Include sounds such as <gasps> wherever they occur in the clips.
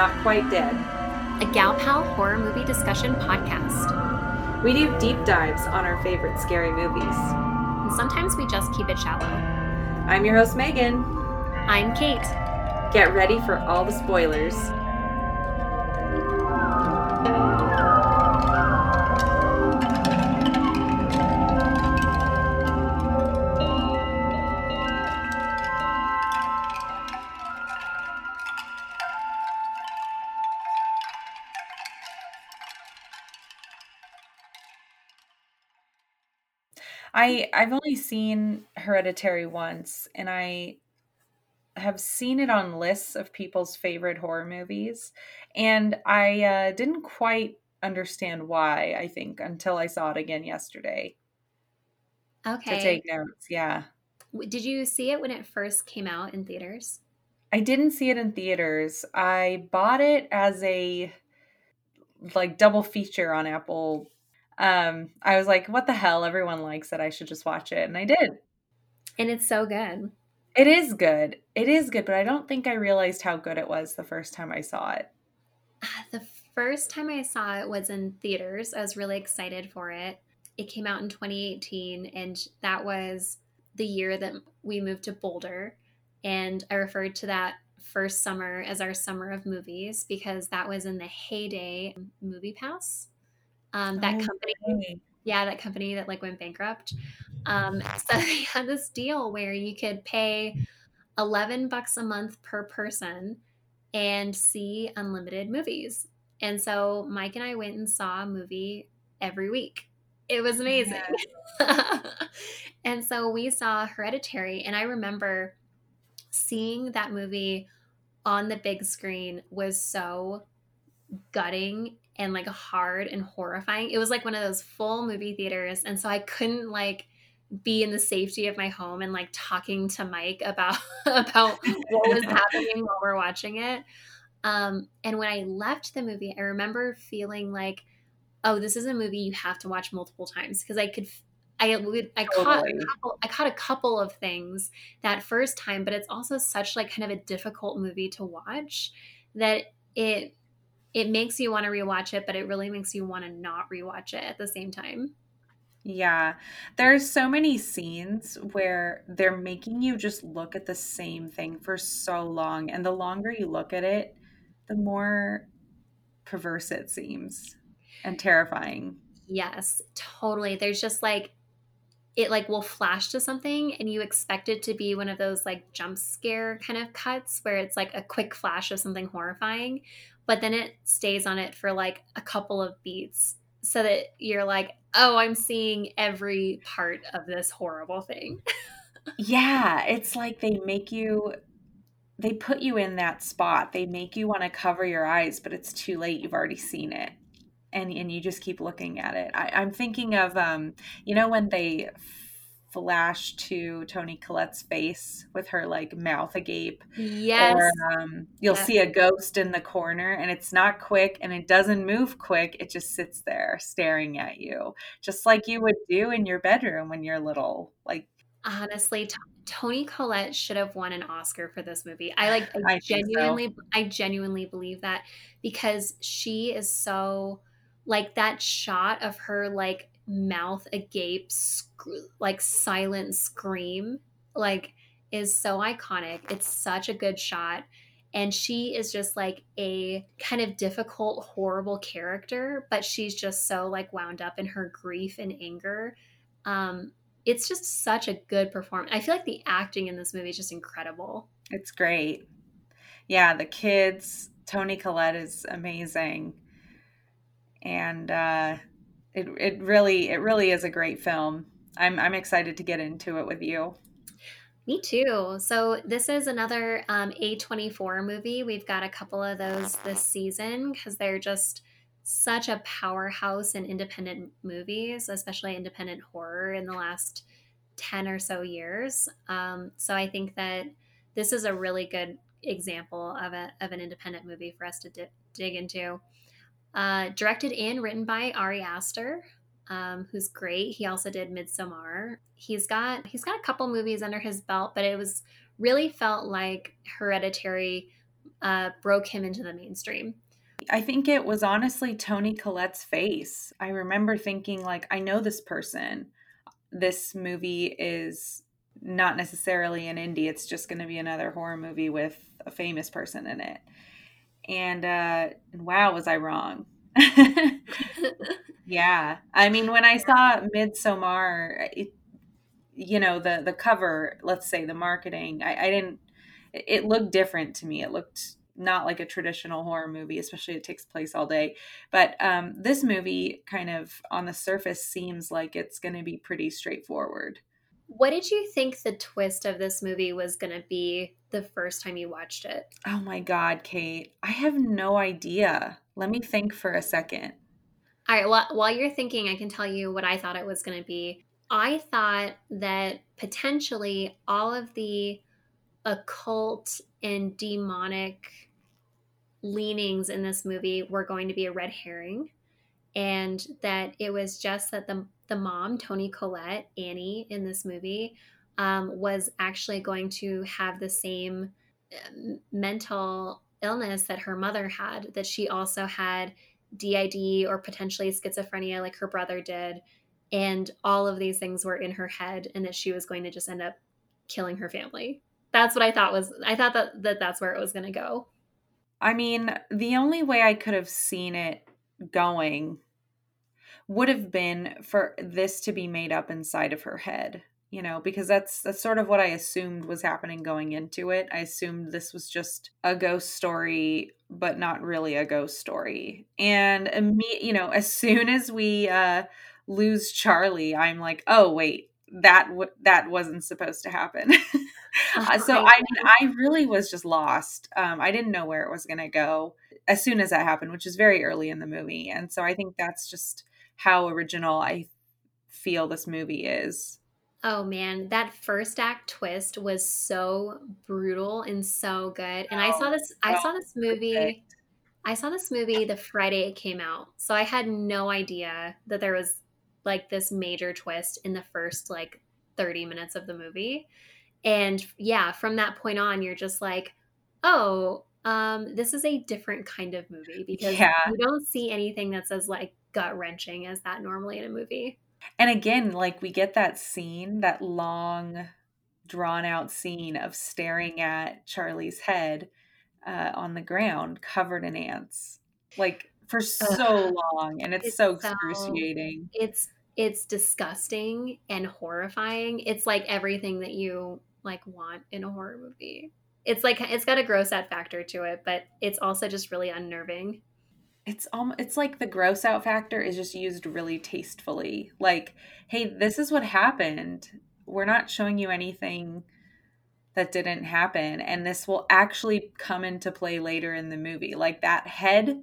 Not Quite Dead, a Gal Pal horror movie discussion podcast. We do deep dives on our favorite scary movies. And sometimes we just keep it shallow. I'm your host, Megan. I'm Kate. Get ready for all the spoilers. I I've only seen Hereditary once, and I have seen it on lists of people's favorite horror movies, and I uh, didn't quite understand why. I think until I saw it again yesterday. Okay. To take notes, yeah. Did you see it when it first came out in theaters? I didn't see it in theaters. I bought it as a like double feature on Apple um, I was like, what the hell? Everyone likes it. I should just watch it. And I did. And it's so good. It is good. It is good, but I don't think I realized how good it was the first time I saw it. The first time I saw it was in theaters. I was really excited for it. It came out in 2018, and that was the year that we moved to Boulder. And I referred to that first summer as our summer of movies because that was in the heyday MoviePass um, that oh, company, yeah, that company that like went bankrupt. Um, <laughs> so they had this deal where you could pay 11 bucks a month per person and see unlimited movies. And so Mike and I went and saw a movie every week. It was amazing. Yeah. <laughs> and so we saw Hereditary, and I remember seeing that movie on the big screen was so gutting and like hard and horrifying. It was like one of those full movie theaters. And so I couldn't like be in the safety of my home and like talking to Mike about <laughs> about what was <laughs> happening while we're watching it. Um, and when I left the movie, I remember feeling like, oh, this is a movie you have to watch multiple times because I could I I caught couple, I caught a couple of things that first time, but it's also such like kind of a difficult movie to watch that it it makes you want to rewatch it, but it really makes you want to not rewatch it at the same time. Yeah. There's so many scenes where they're making you just look at the same thing for so long. And the longer you look at it, the more perverse it seems and terrifying. Yes, totally. There's just like, it like will flash to something and you expect it to be one of those like jump scare kind of cuts where it's like a quick flash of something horrifying but then it stays on it for like a couple of beats so that you're like, oh, I'm seeing every part of this horrible thing. <laughs> yeah, it's like they make you they put you in that spot. They make you want to cover your eyes, but it's too late. You've already seen it. And and you just keep looking at it. I, I'm thinking of um, you know, when they flash to Toni Collette's face with her like mouth agape. Yes. Or um, you'll yes. see a ghost in the corner and it's not quick and it doesn't move quick. It just sits there staring at you, just like you would do in your bedroom when you're little. Like, honestly, t- Toni Collette should have won an Oscar for this movie. I like, <sighs> I, I genuinely, so. I genuinely believe that because she is so like that shot of her like mouth agape, sc- like silent scream, like is so iconic. It's such a good shot. And she is just like a kind of difficult, horrible character, but she's just so like wound up in her grief and anger. Um, it's just such a good performance. I feel like the acting in this movie is just incredible. It's great. Yeah, the kids, Toni Collette is amazing. And uh it it really it really is a great film. I'm I'm excited to get into it with you. Me too. So this is another um, A24 movie. We've got a couple of those this season because they're just such a powerhouse in independent movies, especially independent horror in the last 10 or so years. Um, so I think that this is a really good example of, a, of an independent movie for us to di- dig into. Uh, directed and written by Ari Aster, um, who's great. He also did Midsommar. He's got he's got a couple movies under his belt, but it was really felt like Hereditary uh, broke him into the mainstream. I think it was honestly Toni Collette's face. I remember thinking, like, I know this person. This movie is not necessarily an indie, it's just going to be another horror movie with a famous person in it. And uh, wow, was I wrong? <laughs> yeah. I mean, when I saw Midsommar, it, you know, the the cover, let's say the marketing, I, I didn't. It looked different to me. It looked not like a traditional horror movie, especially it takes place all day. But um, this movie, kind of on the surface, seems like it's going to be pretty straightforward. What did you think the twist of this movie was going to be the first time you watched it? Oh my God, Kate. I have no idea. Let me think for a second. All right. Well, while you're thinking, I can tell you what I thought it was going to be. I thought that potentially all of the occult and demonic leanings in this movie were going to be a red herring and that it was just that the the mom Toni Collette Annie in this movie um, was actually going to have the same um, mental illness that her mother had that she also had DID or potentially schizophrenia like her brother did. And all of these things were in her head and that she was going to just end up killing her family. That's what i thought was i thought that, that that's where it was going to go. I mean the only way i could have seen it going would have been for this to be made up inside of her head you know because that's that's sort of what i assumed was happening going into it i assumed this was just a ghost story but not really a ghost story and me you know as soon as we uh lose Charlie, I'm like, oh wait, that w- that wasn't supposed to happen. <laughs> uh, so I mean, I really was just lost. Um, I didn't know where it was going to go as soon as that happened, which is very early in the movie, and so I think that's just how original I feel this movie is. Oh man, that first act twist was so brutal and so good. And I saw this I saw this movie I saw this movie the Friday it came out. So I had no idea that there was like this major twist in the first like 30 minutes of the movie. And yeah, from that point on, you're just like, oh, um, this is a different kind of movie because yeah. you don't see anything that's as like gut wrenching as that normally in a movie. And again, like we get that scene, that long, drawn out scene of staring at Charlie's head uh, on the ground covered in ants. Like for so long and it's, it's so excruciating. So, it's it's disgusting and horrifying. It's like everything that you like want in a horror movie. It's like it's got a gross out factor to it, but it's also just really unnerving. It's um it's like the gross out factor is just used really tastefully. Like, hey, this is what happened. We're not showing you anything that didn't happen and this will actually come into play later in the movie. Like that head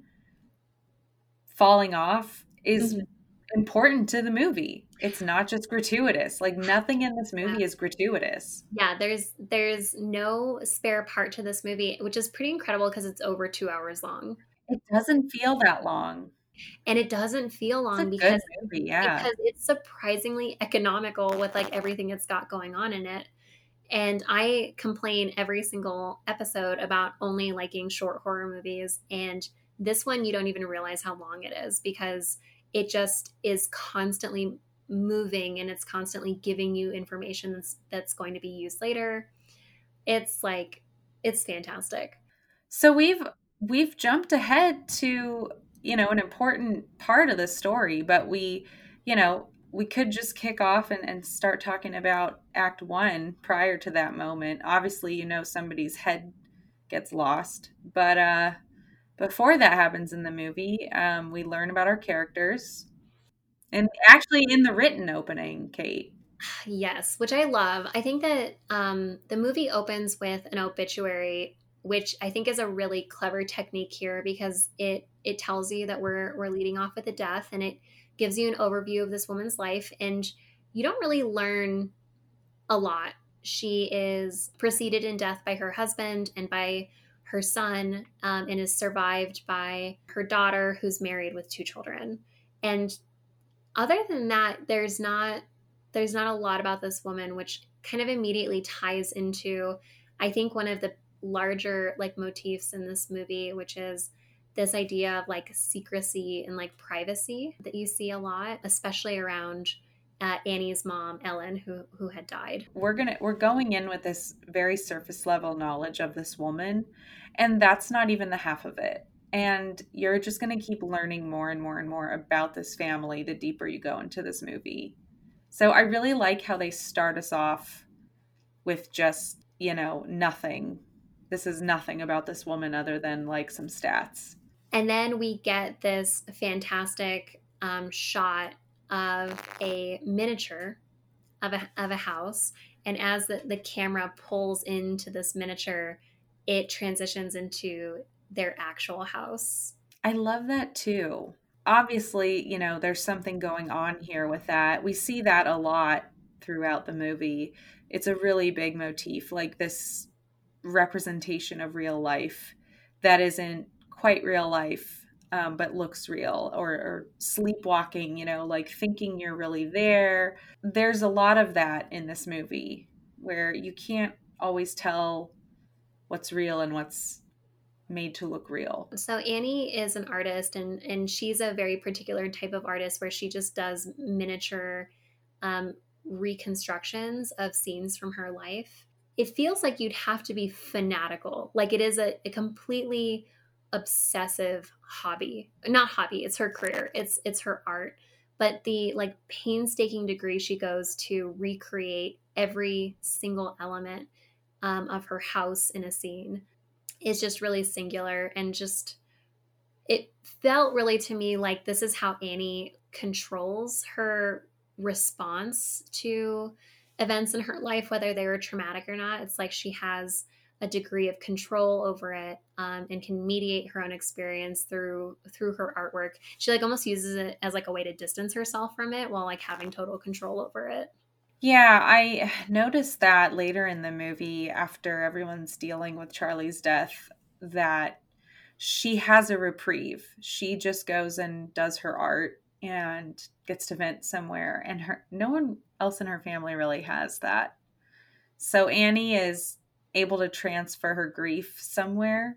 falling off is mm-hmm. important to the movie. It's not just gratuitous. Like nothing in this movie yeah. is gratuitous. Yeah, there's there's no spare part to this movie, which is pretty incredible because it's over 2 hours long. It doesn't feel that long. And it doesn't feel long because movie, yeah. because it's surprisingly economical with like everything it's got going on in it. And I complain every single episode about only liking short horror movies and this one, you don't even realize how long it is because it just is constantly moving and it's constantly giving you information that's, that's going to be used later. It's like, it's fantastic. So we've we've jumped ahead to you know an important part of the story but we you know we could just kick off and, and start talking about act one prior to that moment obviously you know somebody's head gets lost but uh before that happens in the movie, um, we learn about our characters. And actually, in the written opening, Kate. Yes, which I love. I think that um, the movie opens with an obituary, which I think is a really clever technique here because it it tells you that we're we're leading off with a death, and it gives you an overview of this woman's life, and you don't really learn a lot. She is preceded in death by her husband and by her son um, and is survived by her daughter who's married with two children and other than that there's not there's not a lot about this woman which kind of immediately ties into i think one of the larger like motifs in this movie, which is this idea of like secrecy and like privacy that you see a lot, especially around uh, Annie's mom, Ellen, who who had died. We're gonna we're going in with this very surface level knowledge of this woman, and that's not even the half of it. And you're just gonna keep learning more and more and more about this family the deeper you go into this movie. So I really like how they start us off with just you know nothing. This is nothing about this woman other than like some stats. And then we get this fantastic um, shot of a miniature of a, of a house. And as the, the camera pulls into this miniature, it transitions into their actual house. I love that too. Obviously, you know, there's something going on here with that. We see that a lot throughout the movie. It's a really big motif, like this representation of real life that isn't quite real life um, but looks real or, or, sleepwalking you know like thinking you're really there. There's a lot of that in this movie where you can't always tell what's real and what's made to look real. So annie is an artist and and she's a very particular type of artist where she just does miniature um, reconstructions of scenes from her life it feels like you'd have to be fanatical. Like it is a, a completely obsessive hobby. Not hobby it's her career it's it's her art. But the like painstaking degree she goes to recreate every single element um, of her house in a scene is just really singular and just it felt really to me like this is how annie controls her response to events in her life whether they were traumatic or not it's like she has a degree of control over it um, and can mediate her own experience through through her artwork. She like almost uses it as like a way to distance herself from it while like having total control over it. Yeah i <sighs> noticed that later in the movie after everyone's dealing with charlie's death that she has a reprieve. She just goes and does her art and gets to vent somewhere and her no one else in her family really has that so annie is able to transfer her grief somewhere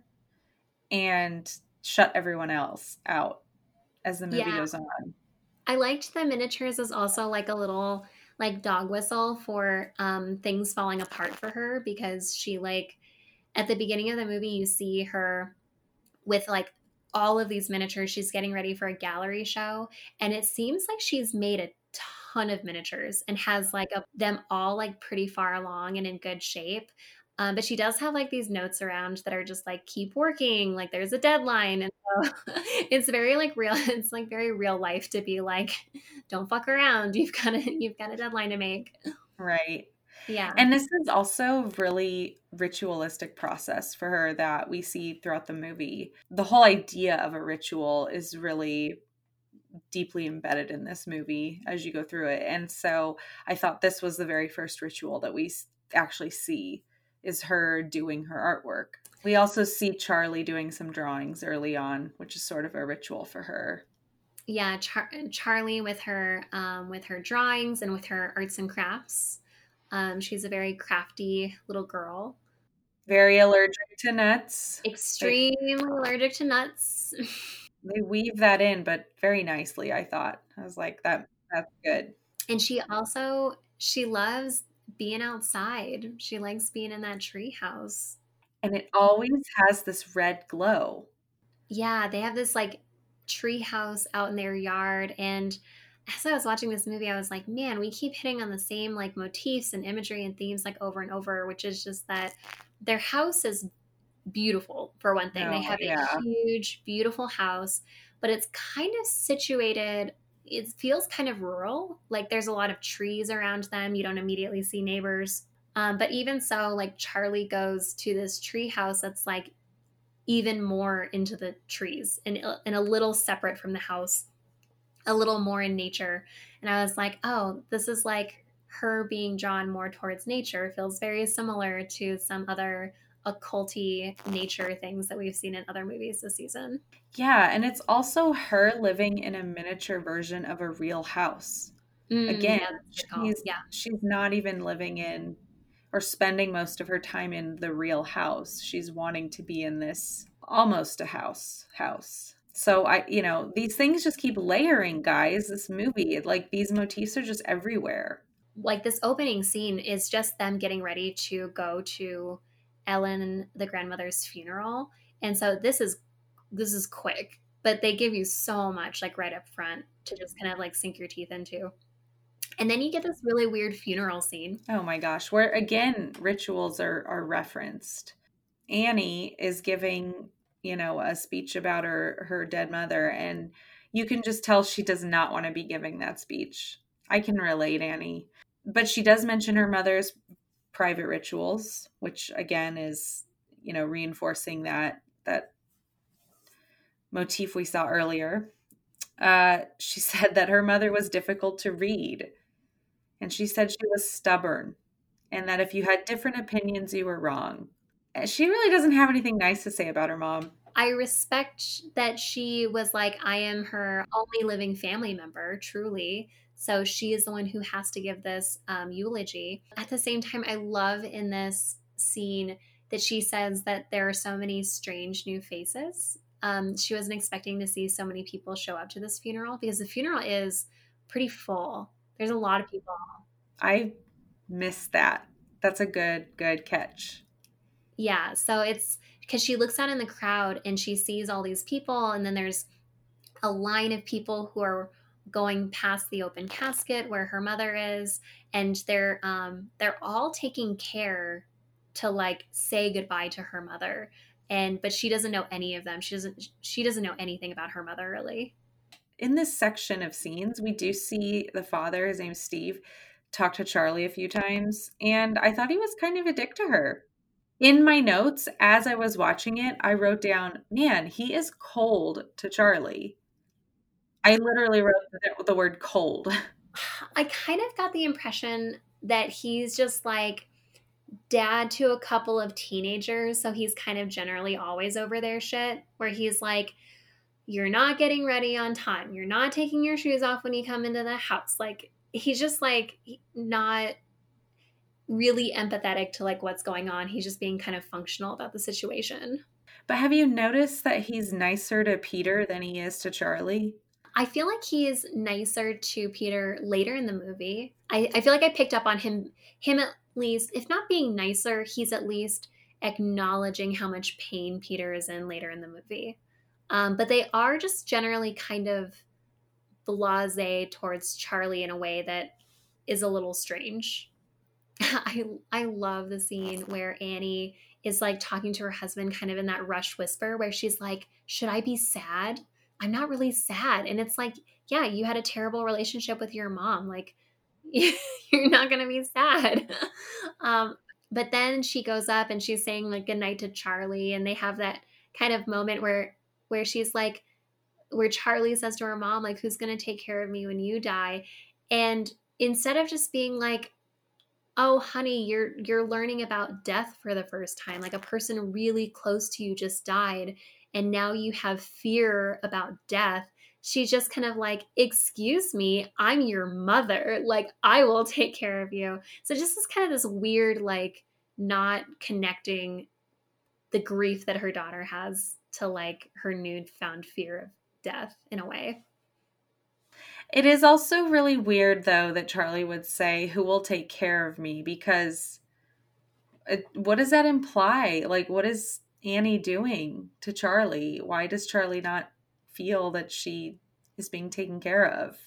and shut everyone else out as the movie yeah. goes on. I liked the miniatures as also like a little like dog whistle for um things falling apart for her because she like at the beginning of the movie you see her with like all of these miniatures she's getting ready for a gallery show and it seems like she's made a ton of miniatures and has like a, them all like pretty far along and in good shape um, but she does have like these notes around that are just like keep working, like there's a deadline, and so <laughs> it's very like real. <laughs> It's like very real life to be like, don't fuck around. You've got a you've got a deadline to make. Right. Yeah. And this is also really ritualistic process for her that we see throughout the movie. The whole idea of a ritual is really deeply embedded in this movie as you go through it. And so I thought this was the very first ritual that we actually see is her doing her artwork. We also see Charlie doing some drawings early on, which is sort of a ritual for her. Yeah, Char- Charlie with her um, with her drawings and with her arts and crafts. Um, she's a very crafty little girl. Very allergic to nuts. Extremely they, allergic to nuts. <laughs> they weave that in, but very nicely. I thought I was like that. That's good. And she also she loves being outside. She likes being in that tree house. And it always has this red glow. Yeah, they have this like tree house out in their yard. And as I was watching this movie, I was like, man, we keep hitting on the same like motifs and imagery and themes like over and over, which is just that their house is beautiful for one thing. Oh, they have yeah. a huge, beautiful house, but it's kind of situated it feels kind of rural. Like there's a lot of trees around them. You don't immediately see neighbors. Um, but even so, like Charlie goes to this tree house that's like even more into the trees and, and a little separate from the house, a little more in nature. And I was like, oh, this is like her being drawn more towards nature. Feels very similar to some other occulty nature things that we've seen in other movies this season. Yeah, and it's also her living in a miniature version of a real house. Mm, Again, yeah, she's, yeah. she's not even living in or spending most of her time in the real house. She's wanting to be in this almost a house house. So I, you know, these things just keep layering, guys. This movie, like these motifs are just everywhere. Like this opening scene is just them getting ready to go to Ellen the grandmother's funeral. And so this is this is quick, but they give you so much like right up front to just kind of like sink your teeth into. And then you get this really weird funeral scene. Oh my gosh, where again rituals are are referenced. Annie is giving, you know, a speech about her her dead mother and you can just tell she does not want to be giving that speech. I can relate, Annie. But she does mention her mother's private rituals, which again is, you know, reinforcing that that motif we saw earlier. Uh, she <laughs> said that her mother was difficult to read, and she said she was stubborn, and that if you had different opinions, you were wrong. She really doesn't have anything nice to say about her mom. I respect that she was like, I am her only living family member, truly. So she is the one who has to give this um, eulogy. At the same time, I love in this scene that she says that there are so many strange new faces. Um, she wasn't expecting to see so many people show up to this funeral because the funeral is pretty full. There's a lot of people. I missed that. That's a good, good catch. Yeah. So it's because she looks out in the crowd and she sees all these people, and then there's a line of people who are going past the open casket where her mother is and they're um they're all taking care to like say goodbye to her mother. And but she doesn't know any of them. She doesn't she doesn't know anything about her mother really. In this section of scenes we do see the father his name's steve talk to charlie a few times and i thought he was kind of a dick to her. In my notes as i was watching it i wrote down man he is cold to charlie I literally wrote the, the word cold. <laughs> I kind of got the impression that he's just like dad to a couple of teenagers. So he's kind of generally always over their shit, where he's like, You're not getting ready on time. You're not taking your shoes off when you come into the house. Like, he's just like not really empathetic to like what's going on. He's just being kind of functional about the situation. But have you noticed that he's nicer to Peter than he is to Charlie? I feel like he is nicer to Peter later in the movie. I, I feel like I picked up on him him at least, if not being nicer, he's at least acknowledging how much pain Peter is in later in the movie. Um, but they are just generally kind of blase towards Charlie in a way that is a little strange. <laughs> I I love the scene where Annie is like talking to her husband kind of in that rush whisper where she's like, "Should I be sad?" I'm not really sad. And it's like, yeah, you had a terrible relationship with your mom. Like, <laughs> you're not going to be sad. <laughs> um, but then she goes up and she's saying like goodnight to Charlie. And they have that kind of moment where, where she's like, where Charlie says to her mom, like, who's going to take care of me when you die? And instead of just being like, oh honey you're you're learning about death for the first time like a person really close to you just died and now you have fear about death she's just kind of like excuse me i'm your mother. Like i will <laughs> take care of you. So just this kind of this weird like not connecting the grief that her daughter has to like her newfound fear of death in a way. It is also really weird though that charlie would say who will take care of me? because it, what does that imply? Like what is Annie doing to Charlie? Why does Charlie not feel that she is being taken care of?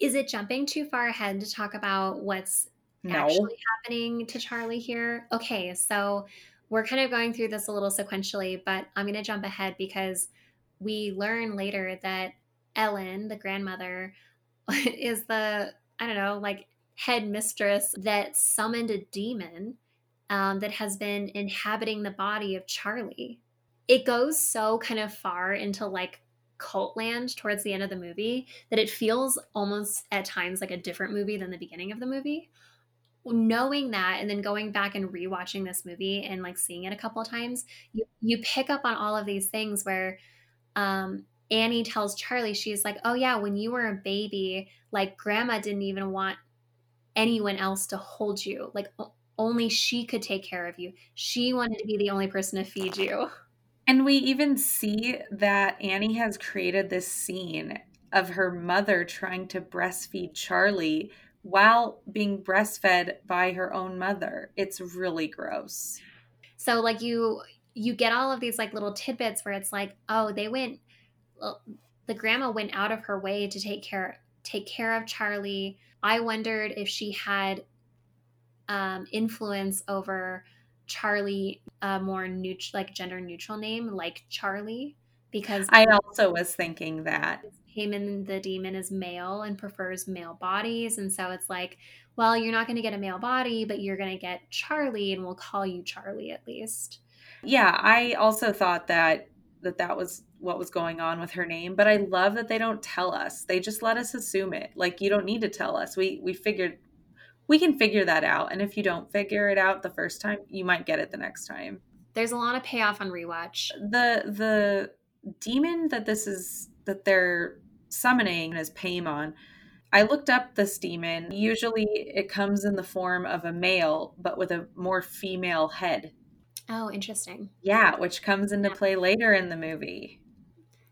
Is it jumping too far ahead to talk about what's no. actually happening to Charlie here? Okay, so we're kind of going through this a little sequentially, but I'm going to jump ahead because we learn later that Ellen, the grandmother, <laughs> is the, I don't know, like head mistress that summoned a demon um, that has been inhabiting the body of Charlie. It goes so kind of far into like cult land towards the end of the movie that it feels almost at times like a different movie than the beginning of the movie. Knowing that and then going back and rewatching this movie and like seeing it a couple of times, you, you pick up on all of these things where um, Annie tells Charlie, she's like, Oh, yeah, when you were a baby, like grandma didn't even want anyone else to hold you. Like only she could take care of you. She wanted to be the only person to feed you. And we even see that Annie has created this scene of her mother trying to breastfeed Charlie while being breastfed by her own mother. It's really gross. So like you you get all of these like little tidbits where it's like, oh, they went the grandma went out of her way to take care take care of Charlie. I wondered if she had um, influence over Charlie, a more neutral, like gender neutral name, like Charlie, because I also was thinking that Paimon the demon is male and prefers male bodies, and so it's like, well, you're not going to get a male body, but you're going to get Charlie, and we'll call you Charlie at least. Yeah, I also thought that that that was what was going on with her name, but I love that they don't tell us. They just let us assume it. Like you don't need to tell us. We we figured we can figure that out. And if you don't figure it out the first time, you might get it the next time. There's a lot of payoff on rewatch. The the demon that this is that they're summoning is Paimon. I looked up this demon. Usually it comes in the form of a male, but with a more female head. Oh, interesting. Yeah, which comes into play later in the movie.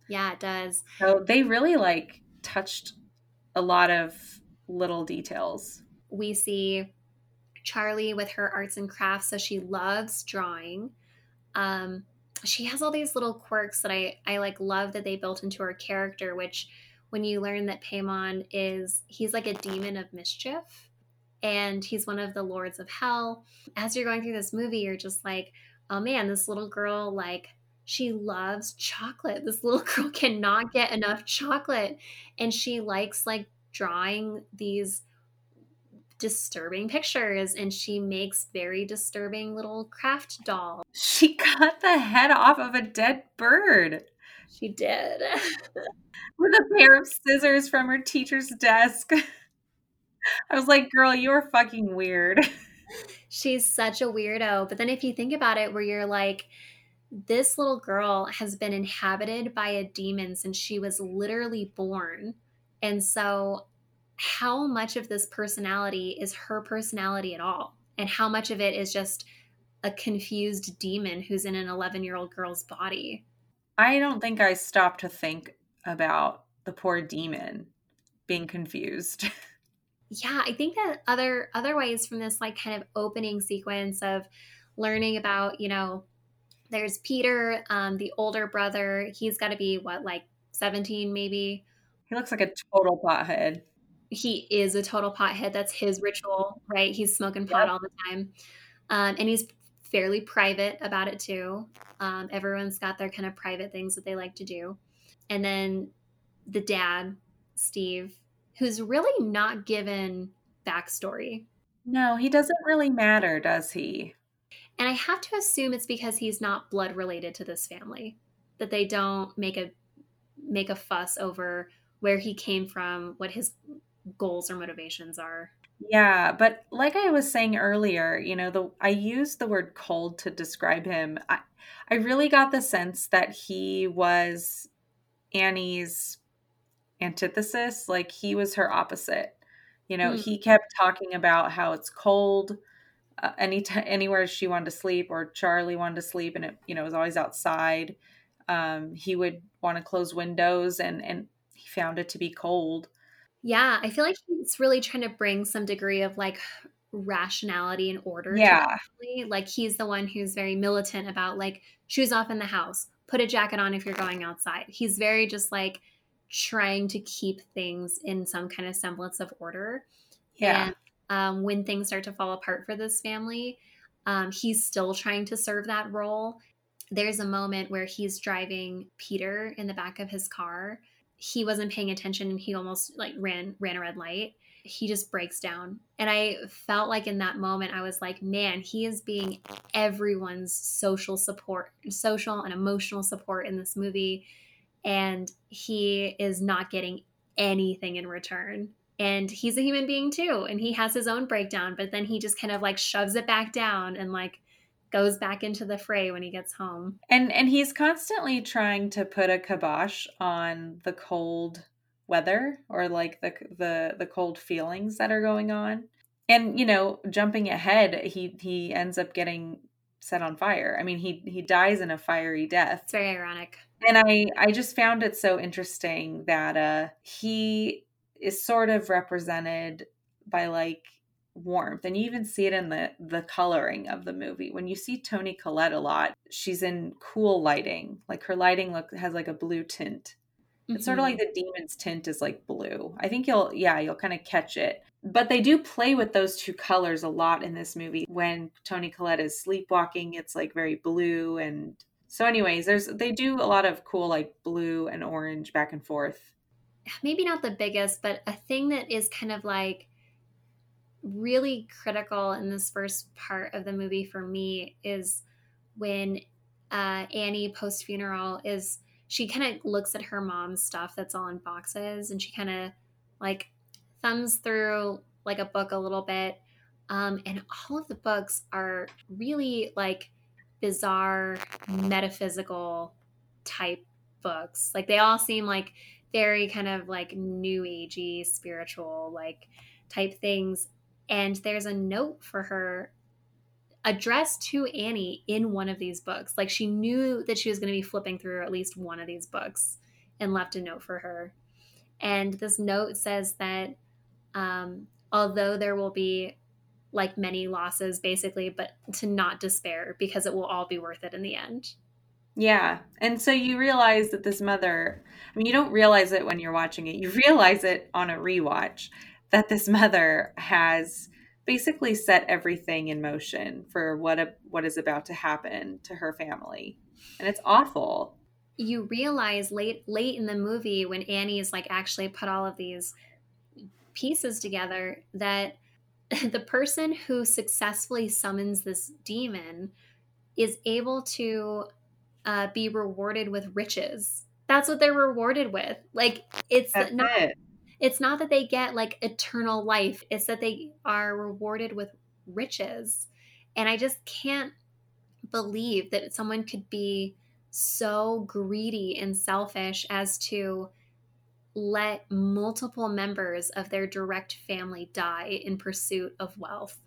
Yeah, it does. So they really like touched a lot of little details. We see Charlie with her arts and crafts, so she loves drawing. Um, she has all these little quirks that I I like love that they built into her character, which when you learn that Paimon is he's like a demon of mischief and he's one of the lords of hell. As you're going through this movie, you're just like, oh man, this little girl, like, she loves chocolate. This little <laughs> girl cannot get enough chocolate. And she likes, like, drawing these disturbing pictures and she makes very disturbing little craft dolls. She <laughs> cut the head off of a dead bird. She did. <laughs> With a pair of scissors from her teacher's desk. <laughs> I was like, girl, you're fucking weird. She's such a weirdo. But then if you think about it, where you're like, this little girl has been inhabited by a demon since she was literally born. And so, how much of this personality is her personality at all? And how much of it is just a confused demon who's in an 11 year old girl's body? I don't think I stopped to think about the poor demon being confused. <laughs> yeah, I think that other other ways from this like kind of opening sequence of learning about, you know, there's Peter, um, the older brother. He's got to be what, like 17 maybe? He looks like a total pothead. He is a total pothead. That's his ritual, right? He's smoking pot all the time. Um, and he's fairly private about it too. Um, everyone's got their kind of private things that they like to do. And then the dad, Steve, who's really not given backstory. No, he doesn't really matter, does he? And I have to assume it's because he's not blood related to this family. That they don't make a make a fuss over where he came from, what his goals or motivations are. Yeah, but like I was saying earlier, you know, the I used the word cold to describe him. I I really got the sense that he was Annie's antithesis like he was her opposite you know mm. he kept talking about how it's cold uh, any t- anywhere she wanted to sleep or charlie wanted to sleep and it you know was always outside um, he would want to close windows and and he found it to be cold yeah i feel like he's really trying to bring some degree of like rationality and order yeah like he's the one who's very militant about like shoes off in the house put a jacket on if you're going outside he's very just like trying to keep things in some kind of semblance of order. Yeah. And um, when things start to fall apart for this family, um, he's still trying to serve that role. There's a moment where he's driving Peter in the back of his car. He wasn't paying attention and he almost like ran ran a red light. He just breaks down. And I felt like in that moment I was like, man, he is being everyone's social support, social and emotional support in this movie and he is not getting anything in return. And he's a human being too, and he has his own breakdown, but then he just kind of like shoves it back down and like goes back into the fray when he gets home. And and he's constantly trying to put a kibosh on the cold weather or like the the the cold feelings that are going on. And you know, jumping ahead, he he ends up getting set on fire. I mean, he he dies in a fiery death. It's very ironic. And I I just found it so interesting that uh he is sort of represented by like warmth and you even see it in the the coloring of the movie. When you see toni collette a lot she's in cool lighting. Like her lighting look has like a blue tint. It's mm-hmm. sort of like the demon's tint is like blue. I think you'll yeah you'll kind of catch it. But they do play with those two colors a lot in this movie. When toni collette is sleepwalking it's like very blue and so anyways there's they do a lot of cool like blue and orange back and forth. Maybe not the biggest but a thing that is kind of like really critical in this first part of the movie for me is when uh, Annie post funeral is she kind of looks at her mom's stuff that's all in boxes and she kind of like thumbs through like a book a little bit. Um, and all of the books are really like bizarre metaphysical type books. Like they all seem like very kind of like new agey spiritual like type things and there's a note for her addressed to Annie in one of these books. Like she knew that she was going to be flipping through at least one of these books and left a note for her. And this note says that um, although there will be like many losses, basically, but to not despair because it will all be worth it in the end. Yeah. And so you realize that this mother, I mean, you don't realize it when you're watching it, you realize it on a rewatch that this mother has basically set everything in motion for what a, what is about to happen to her family. And it's awful. You realize late late in the movie when annie's like actually put all of these pieces together that <laughs> the person who successfully summons this demon is able to uh, be rewarded with riches. That's what they're rewarded with. Like it's that's not it it's not that they get like eternal life, it's that they are rewarded with riches. And I just can't believe that someone could be so greedy and selfish as to let multiple members of their direct family die in pursuit of wealth.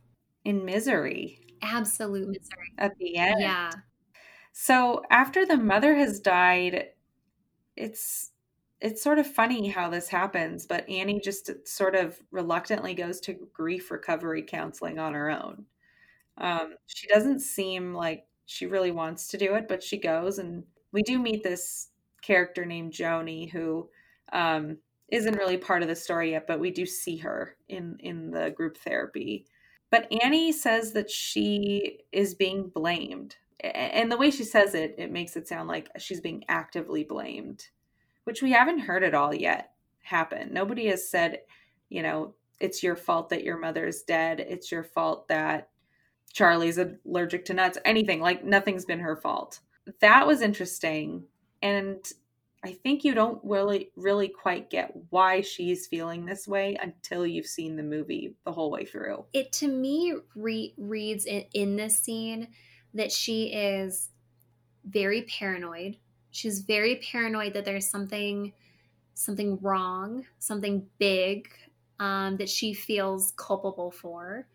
In misery. Absolute misery. At the end. Yeah. So after the mother has died, it's it's sort of funny how this happens, but Annie just sort of reluctantly goes to grief recovery counseling on her own. Um, she doesn't seem like she really wants to do it, but she goes, and we do meet this character named Joni who um, not really part of the story yet, but we do see her in in the group therapy. But Annie says that she is being blamed, and the way she says it, it makes it sound like she's being actively blamed which we haven't heard at all yet happen. Nobody has said, you know, it's your fault that your mother's dead. It's your fault that Charlie's allergic to nuts. Anything like nothing's been her fault. That was interesting. And I think you don't really really quite get why she's feeling this way until you've seen the movie the whole way through. It to me re- reads in, in this scene that she is very paranoid she's very paranoid that there's something something wrong something big um, that she feels culpable for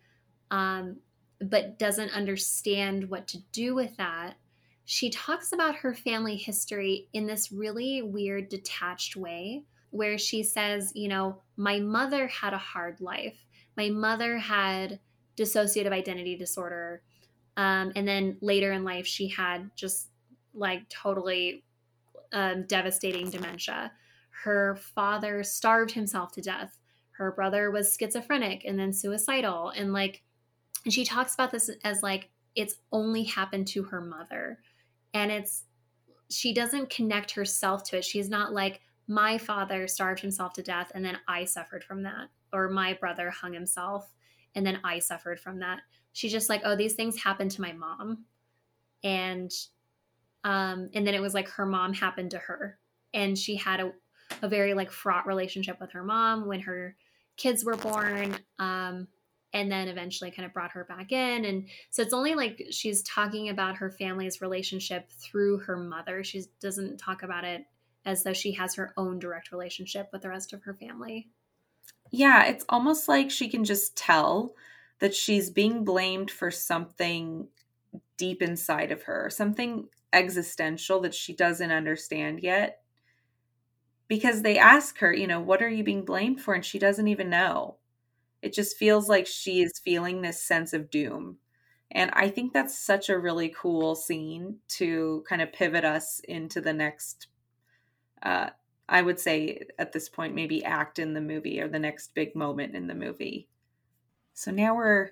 um, but doesn't understand what to do with that. She talks about her family history in this really weird detached way where she says you know my mother had a hard life. My mother had dissociative identity disorder um, and then later in life she had just like totally um, devastating dementia. Her father starved himself to death. Her brother was schizophrenic and then suicidal. And like, and she talks about this as like it's only happened to her mother. And it's, she doesn't connect herself to it. She's not like, my father starved himself to death and then I suffered from that. Or my brother hung himself and then I suffered from that. She's just like, oh, these things happened to my mom. And um, and then it was like her mom happened to her. And she had a, a very like fraught relationship with her mom when her kids were born. Um, and then eventually kind of brought her back in. And so it's only like she's talking about her family's relationship through her mother. She doesn't talk about it as though she has her own direct relationship with the rest of her family. Yeah, it's almost like she can just tell that she's being blamed for something deep inside of her, something existential that she doesn't understand yet. Because they ask her, you know, what are you being blamed for? And she doesn't even know. It just feels like she is feeling this sense of doom. And I think that's such a really cool scene to kind of pivot us into the next, uh, I would say at this point, maybe act in the movie or the next big moment in the movie. So now we're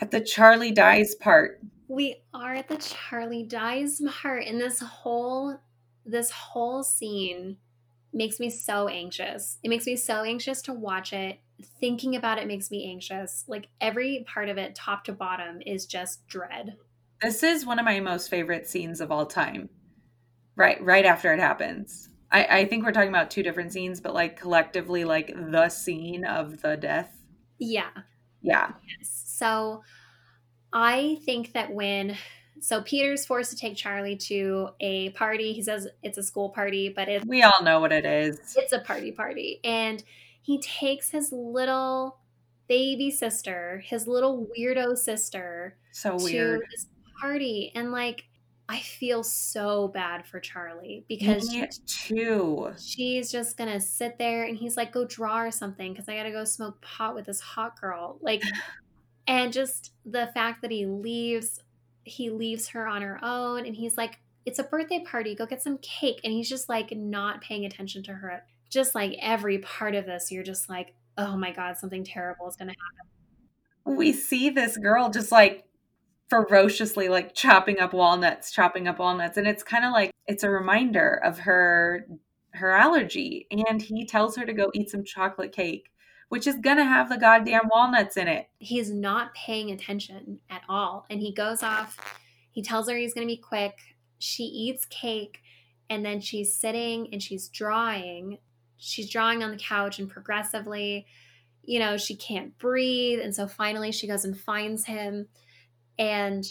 at the Charlie dies part. We are at the Charlie dies part, and this whole this whole scene makes me so anxious. It makes me so anxious to watch it. Thinking about it makes me anxious. Like every part of it, top to bottom, is just dread. This is one of my most favorite scenes of all time. Right, right after it happens. I, I think we're talking about two different scenes, but like collectively, like the scene of the death. Yeah. Yeah. Yes. So I think that when so Peter's forced to take Charlie to a party. He says it's a school party, but it's we all know what it is. It's a party party. And he takes his little baby sister, his little weirdo sister, so weird. to this party. And like I feel so bad for Charlie because Me too. She's just gonna sit there and he's like, go draw or something because I gotta go smoke pot with this hot girl. Like and just the fact that he leaves he leaves her on her own and he's like it's a birthday party go get some cake. And he's just like not paying attention to her. Just like every part of this you're just like oh my god something terrible is going to happen. We see this girl just like ferociously like chopping up walnuts chopping up walnuts and it's kind of like it's a reminder of her her allergy. And he tells her to go eat some chocolate cake which is gonna have the goddamn walnuts in it. He's not paying attention at all. And he goes off, he tells her he's gonna be quick. She eats cake, and then she's sitting and she's drawing. She's drawing on the couch, and progressively, you know, she can't breathe. And so finally, she goes and finds him. And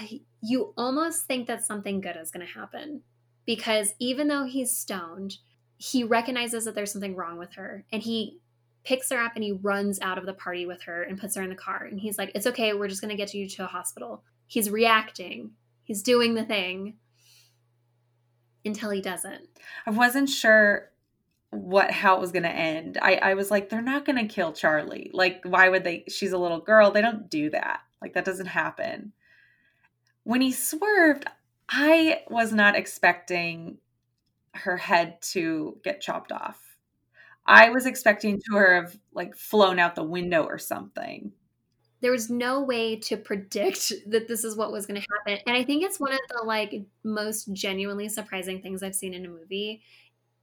<sighs> you almost think that something good is to happen because even though he's stoned, he recognizes that there's something wrong with her and he picks her up and he runs out of the party with her and puts her in the car. And he's like, It's okay, we're just going to get you to a hospital. He's reacting, he's doing the thing until he doesn't. I wasn't sure what how it was going to end. I I was like they're not going to kill Charlie. Like why would they she's a little girl. They don't do that. Like that doesn't happen. When he swerved, I was not expecting her head to get chopped off. I was expecting to have like flown out the window or something. There was no way to predict <laughs> that this is what was going to happen. And I think it's one of the like most genuinely surprising things I've seen in a movie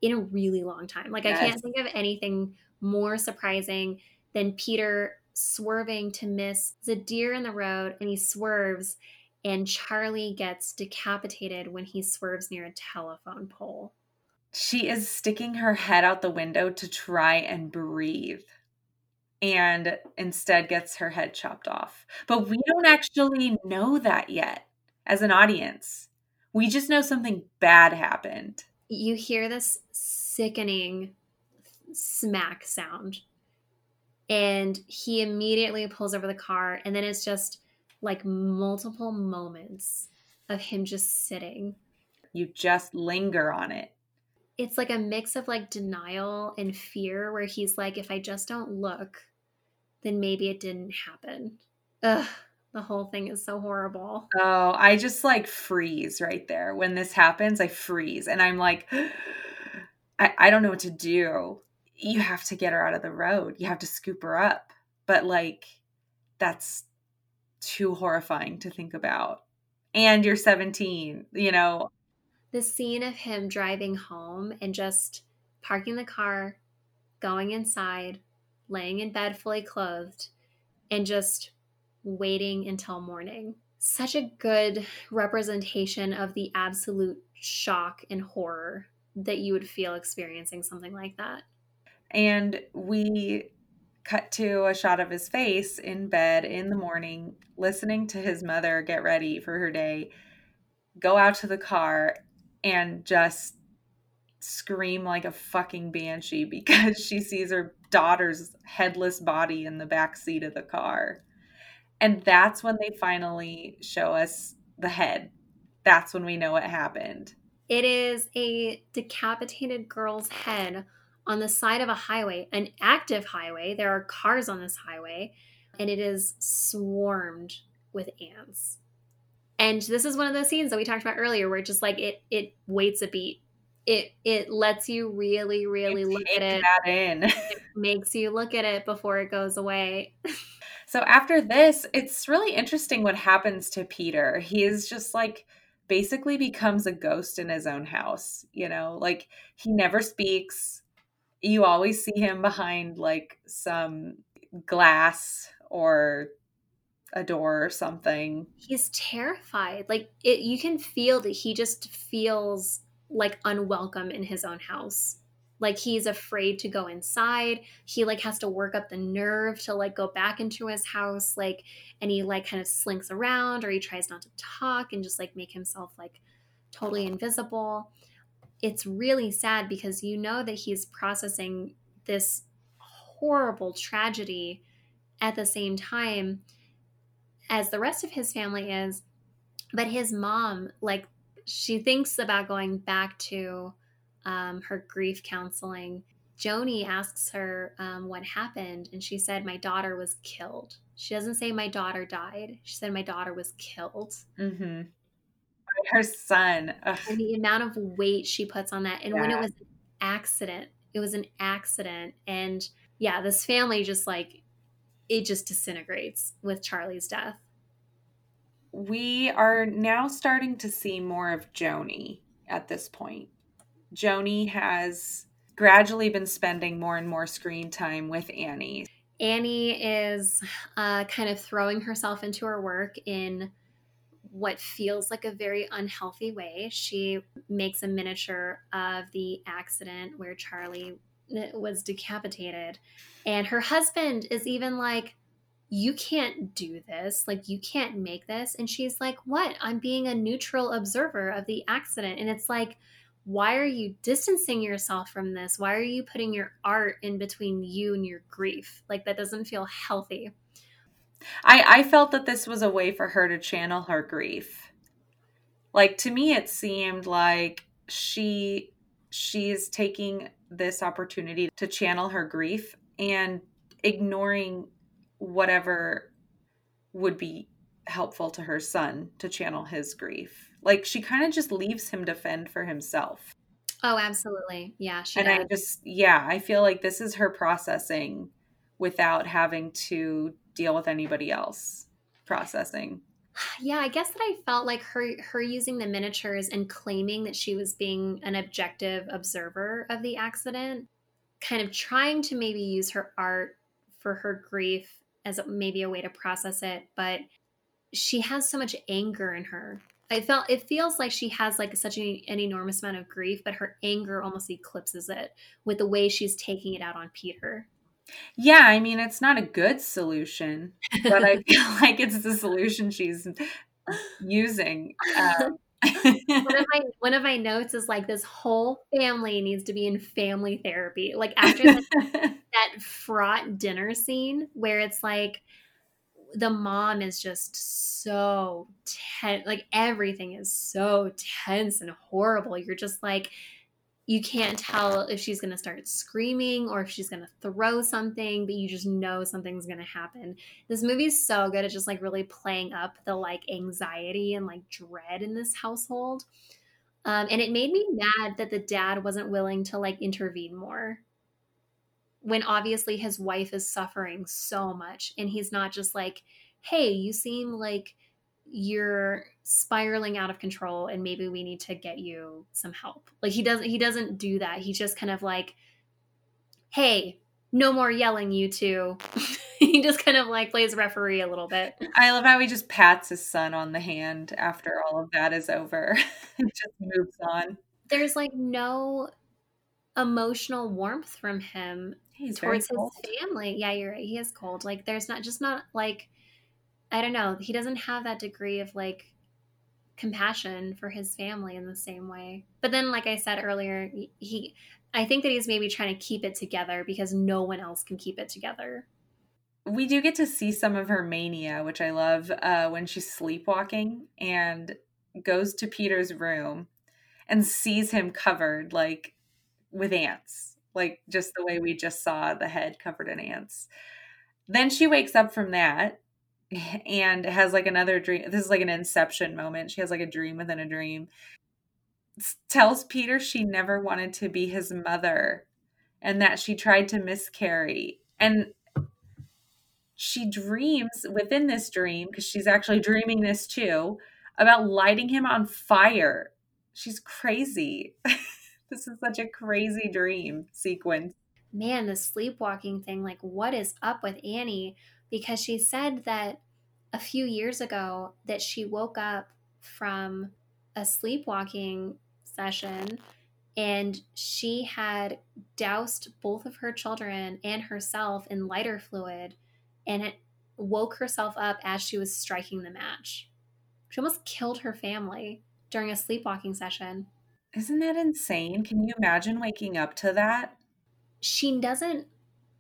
in a really long time. Like yes. I can't think of anything more surprising than Peter swerving to miss the deer in the road and he swerves and Charlie gets decapitated when he swerves near a telephone pole she is sticking her head out the window to try and breathe and instead gets her head chopped off. But we don't actually know that yet as an audience. We just know something bad happened. You hear this sickening smack sound. And he immediately pulls over the car. And then it's just like multiple moments of him just sitting. You just linger on it it's like a mix of like denial and fear where he's like if i just don't look then maybe it didn't happen. Ugh the whole thing is so horrible. Oh i just like freeze right there. When this happens i freeze and i'm like <gasps> I, I don't know what to do. You have to get her out of the road. You have to scoop her up. But like that's too horrifying to think about. And you're 17 you know the scene of him driving home and just parking the car, going inside, laying in bed fully clothed, and just waiting until morning. Such a good representation of the absolute shock and horror that you would feel experiencing something like that. And we cut to a shot of his face in bed in the morning, listening to his mother get ready for her day, go out to the car, and just scream like a fucking banshee <laughs> because she sees her daughter's headless body in the back seat of the car. And that's when they finally show us the head. That's when we know what happened. It is a decapitated girl's head on the side of a highway, an active highway. There are cars on this highway, and it is swarmed with ants. And this is one of those scenes that we talked about earlier where just like it it waits a beat. It it lets you really, really You look at it. that in. <laughs> It makes you look at it before it goes away. So after this, it's really interesting what happens to Peter. He is just like basically becomes a ghost in his own house, you know? Like he never speaks. You always see him behind like some glass or a door or something. He's terrified. Like it you can feel that he just feels like unwelcome in his own house. Like he's afraid to go inside. He like has to work up the nerve to like go back into his house like and he like kind of slinks around or he tries not to talk and just like make himself like totally invisible. It's really sad because you know that he's processing this horrible tragedy at the same time as the rest of his family is. But his mom, like, she thinks about going back to um, her grief counseling. Joni asks her um, what happened, and she said, My daughter was killed. She doesn't say my daughter died. She said, My daughter was killed. Mm-hmm. Her son. Ugh. And the amount of weight she puts on that. And when it was an accident, it was an accident. And yeah, this family just like, it just disintegrates with Charlie's death. we are now starting to see more of Joni at this point. Joni has gradually been spending more and more screen time with Annie. Annie is uh, kind of throwing herself into her work in what feels like a very unhealthy way. She makes a miniature of the accident where Charlie uh, was decapitated. And her husband is even like, You can't do this. Like, you can't make this. And she's like, What? I'm being a neutral observer of the accident. And it's like, why are you distancing yourself from this? Why are you putting your art in between you and your grief? Like that doesn't feel healthy. I, I felt that this was a way for her to channel her grief. Like to me it seemed like she she's taking this opportunity to channel her grief and ignoring whatever would be helpful to her son to channel his grief. Like she kind of just leaves him to fend for himself. Oh, absolutely. Yeah, she and does. I just yeah, I feel like this is her processing without having to deal with anybody else processing. yeah, I guess that I felt like her her using the miniatures and claiming that she was being an objective observer of the accident, kind of trying to maybe use her art for her grief as maybe a way to process it, but she has so much anger in her. I felt it feels like she has like such a, an enormous amount of grief, but her anger almost eclipses it with the way she's taking it out on Peter. Yeah, I mean it's not a good solution, but I <laughs> feel like it's the solution she's using. Um, <laughs> one of <laughs> my one of my notes is like this whole family needs to be in family therapy. Like after that, <laughs> that fraught dinner scene where it's like the mom is just so tense, like everything is so tense and horrible. You're just like you can't tell if she's going to start screaming or if she's going to throw something, but you just know something's going to happen. This movie is so good at just like really playing up the like anxiety and like dread in this household. Um, and it made me mad that the dad wasn't willing to like intervene more when obviously his wife is suffering so much and he's not just like, hey, you seem like you're spiraling out of control and maybe we need to get you some help. Like he doesn't he doesn't do that. He's just kind of like hey no more yelling you two. <laughs> He just kind of like plays referee a little bit. I love how he just pats his son on the hand after all of that is over. <laughs> and just moves on. there's like no emotional warmth from him He's towards his family. Yeah you're right. He is cold. Like there's not just not like i don't know. He doesn't have that degree of like compassion for his family in the same way but then like i said earlier he I think that he's maybe trying to keep it together because no one else can keep it together. We do get to see some of her mania, which I love uh, when she's sleepwalking and goes to Peter's room and sees him covered like with ants, like just the way we just saw the head covered in ants. Then she wakes up from that <laughs> and has like another dream. This is like an inception moment. She has like a dream within a dream. Tells Peter she never wanted to be his mother and that she tried to miscarry. And she dreams within this dream, because she's actually dreaming this too, about lighting him on fire. She's crazy. <laughs> this is such a crazy dream sequence. Man, the sleepwalking thing, like, what is up with Annie? Because she said that a few years ago that she woke up from a sleepwalking session and she had doused both of her children and herself in lighter fluid and it woke herself up as she was striking the match. She almost killed her family during a sleepwalking session. Isn't that insane? Can you imagine waking up to that? She doesn't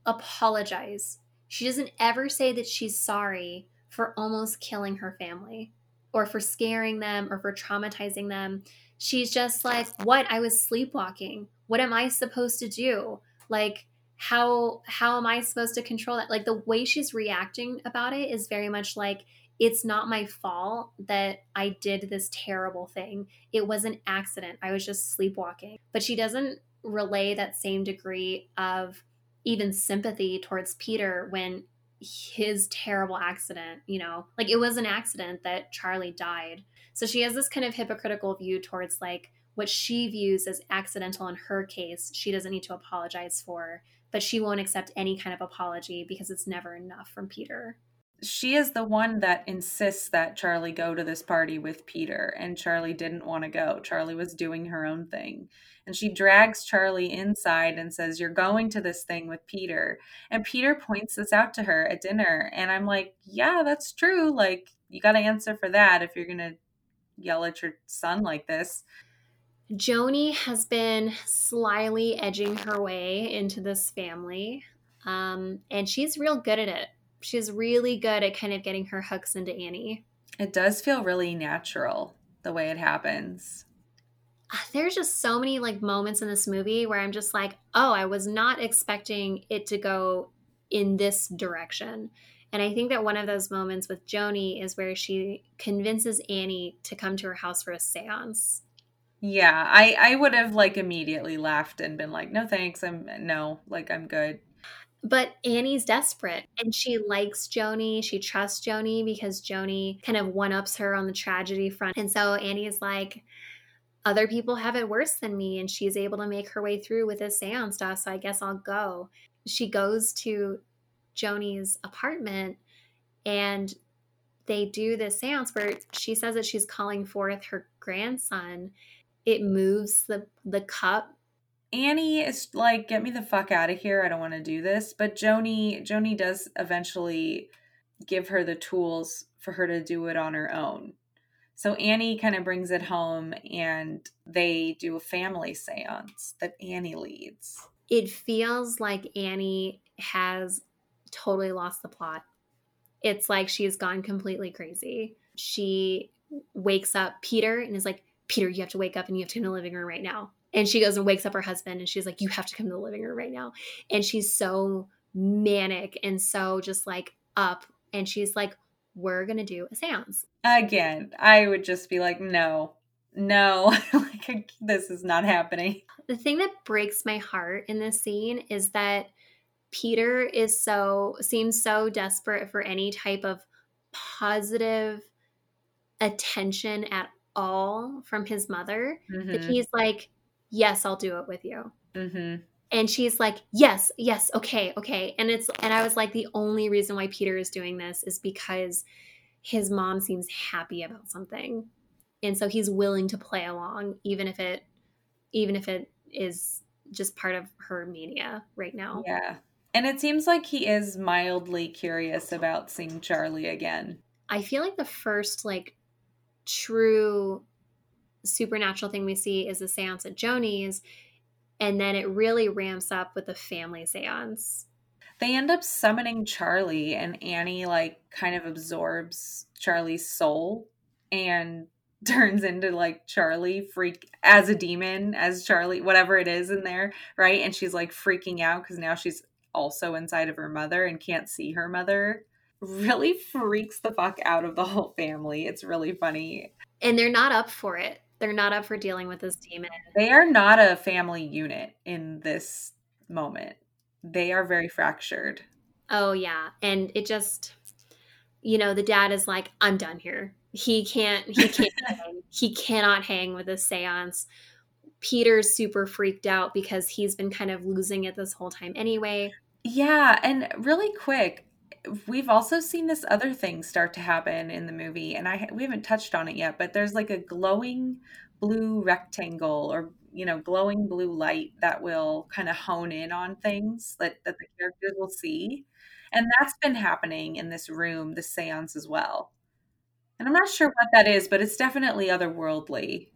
apologize. She doesn't ever say that she's sorry for almost killing her family or for scaring them or for traumatizing them. She's just like, What? I was sleepwalking. What am I supposed to do? Like, how how am I supposed to control that? Like the way she's reacting about it is very much like it's not my fault that I did this terrible thing. It was an accident. I was just sleepwalking. But she doesn't relay that same degree of even sympathy towards Peter when his terrible accident, you know, like it was an accident that Charlie died. So she has this kind of hypocritical view towards like what she views as accidental in her case, she doesn't need to apologize for, but she won't accept any kind of apology because it's never enough from Peter she is the one that insists that Charlie go to this party with Peter, and Charlie didn't want to go. Charlie was doing her own thing. And she drags Charlie inside and says, You're going to this thing with Peter. And Peter points this out to her at dinner. And I'm like, Yeah, that's true. Like, you got to answer for that if you're going to yell at your son like this. Joni has been slyly edging her way into this family, um, and she's real good at it she's really good at kind of getting her hooks into Annie. It does feel really natural the way it happens. Uh, there's just so many like moments in this movie where I'm just like, oh, I was not expecting it to go in this direction. And I think that one of those moments with Joni is where she convinces Annie to come to her house for a seance. Yeah, I I would have like immediately laughed and been like, "No thanks. I'm no, like I'm good." But Annie's desperate and she likes Joni. She trusts Joni because Joni kind of one ups her on the tragedy front. And so Annie's like, other people have it worse than me, and she's able to make her way through with this seance stuff. So I guess I'll go. She goes to Joni's apartment and they do this seance where she says that she's calling forth her grandson. It moves the the cup Annie is like, get me the fuck out of here. I don't want to do this. But Joni, Joni does eventually give her the tools for her to do it on her own. So Annie kind of brings it home and they do a family seance that Annie leads. It feels like Annie has totally lost the plot. It's like she's gone completely crazy. She wakes up Peter and is like, Peter, you have to wake up and you have to go in the living room right now. And she goes and wakes up her husband and she's like, You have to come to the living room right now. And she's so manic and so just like up. And she's like, We're going to do a seance. Again, I would just be like, No, no, <laughs> like this is not happening. The thing that breaks my heart in this scene is that Peter is so, seems so desperate for any type of positive attention at all from his mother mm-hmm. that he's like, yes, I'll do it with you. Mm-hmm. And she's like, yes, yes, okay, okay. And it's, and I was like, the only reason why Peter is doing this is because his mom seems happy about something. And so he's willing to play along, even if it, even if it is just part of her mania right now. Yeah. And it seems like he is mildly curious about seeing Charlie again. I feel like the first like true supernatural thing we see is the seance at Joni's. And then it really ramps up with the family seance. They end up summoning Charlie, and Annie, like, kind of absorbs Charlie's soul and <laughs> turns into like Charlie freak as a demon, as Charlie, whatever it is in there, right? And she's like freaking out because now she's also inside of her mother and can't see her mother. Really freaks the fuck out of the whole family. It's really funny. And they're not up for it. They're not up for dealing with this demon. They are not a family unit in this moment. They are very fractured. Oh, yeah. And it just, you know, the dad is like, I'm done here. He can't, he can't, <laughs> hang. he cannot hang with this seance. Peter's super freaked out because he's been kind of losing it this whole time anyway. Yeah. And really quick, we've also seen this other thing start to happen in the movie and i we haven't touched on it yet but there's like a glowing blue rectangle or you know glowing blue light that will kind of hone in on things that, that the characters will see. And that's been happening in this room this seance as well. And i'm not sure what that is but it's definitely otherworldly.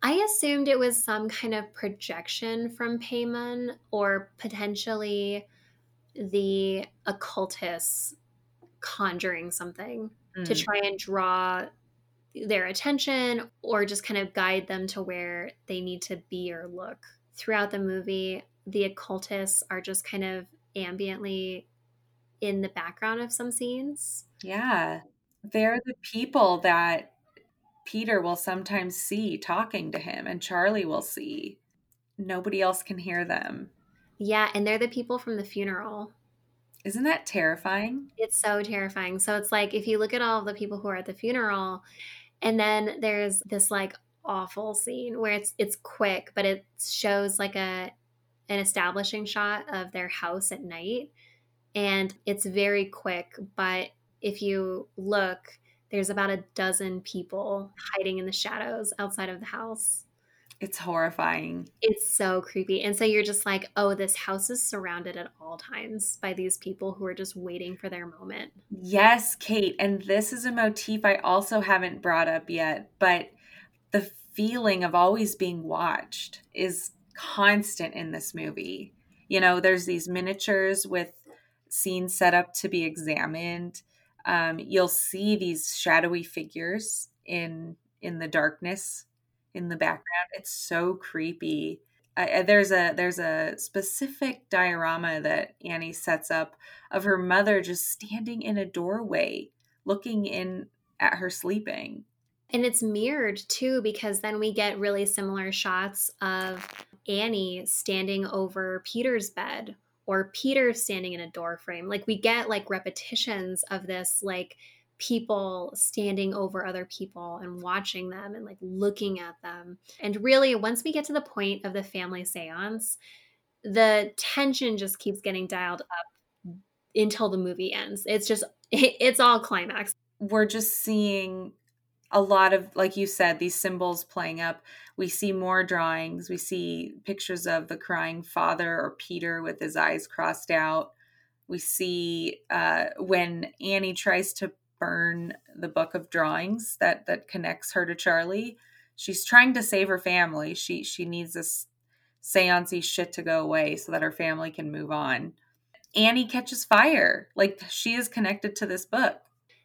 I assumed it was some kind of projection from Paimon or potentially the occultists conjuring something mm. to try and draw their attention or just kind of guide them to where they need to be or look. Throughout the movie, the occultists are just kind of ambiently in the background of some scenes. Yeah. They're the people that Peter will sometimes see talking to him and Charlie will see. Nobody else can hear them. Yeah, and they're the people from the funeral. Isn't that terrifying? It's so terrifying. So it's like if you look at all the people who are at the funeral, and then there's this like awful scene where it's it's quick, but it shows like a an establishing shot of their house at night. And it's very quick, but if you look, there's about a dozen people hiding in the shadows outside of the house. It's horrifying. It's so creepy. And so you're just like, oh, this house is surrounded at all times by these people who are just waiting for their moment. Yes, Kate. And this is a motif I also haven't brought up yet, but the feeling of always being watched is constant in this movie. You know, there's these miniatures with scenes set up to be examined. Um, you'll see these shadowy figures in in the darkness in the background. It's so creepy. Uh, there's a there's a specific diorama that Annie sets up of her mother just standing in a doorway looking in at her sleeping. And it's mirrored too because then we get really similar shots of Annie standing over Peter's bed or Peter standing in a door frame. Like we get like repetitions of this like people standing over other people and watching them and like looking at them. And really, once we get to the point of the family seance, the tension just keeps getting dialed up until the movie ends. It's just, <laughs> it's all climax. We're just seeing a lot of, like you said, these symbols playing up. We see more drawings. We see pictures of the crying father or Peter with his eyes crossed out. We see uh, when Annie tries to burn the book of drawings that that connects her to Charlie. She's trying to save her family. She she needs this seancey shit to go away so that her family can move on. Annie catches fire. Like she is connected to this book.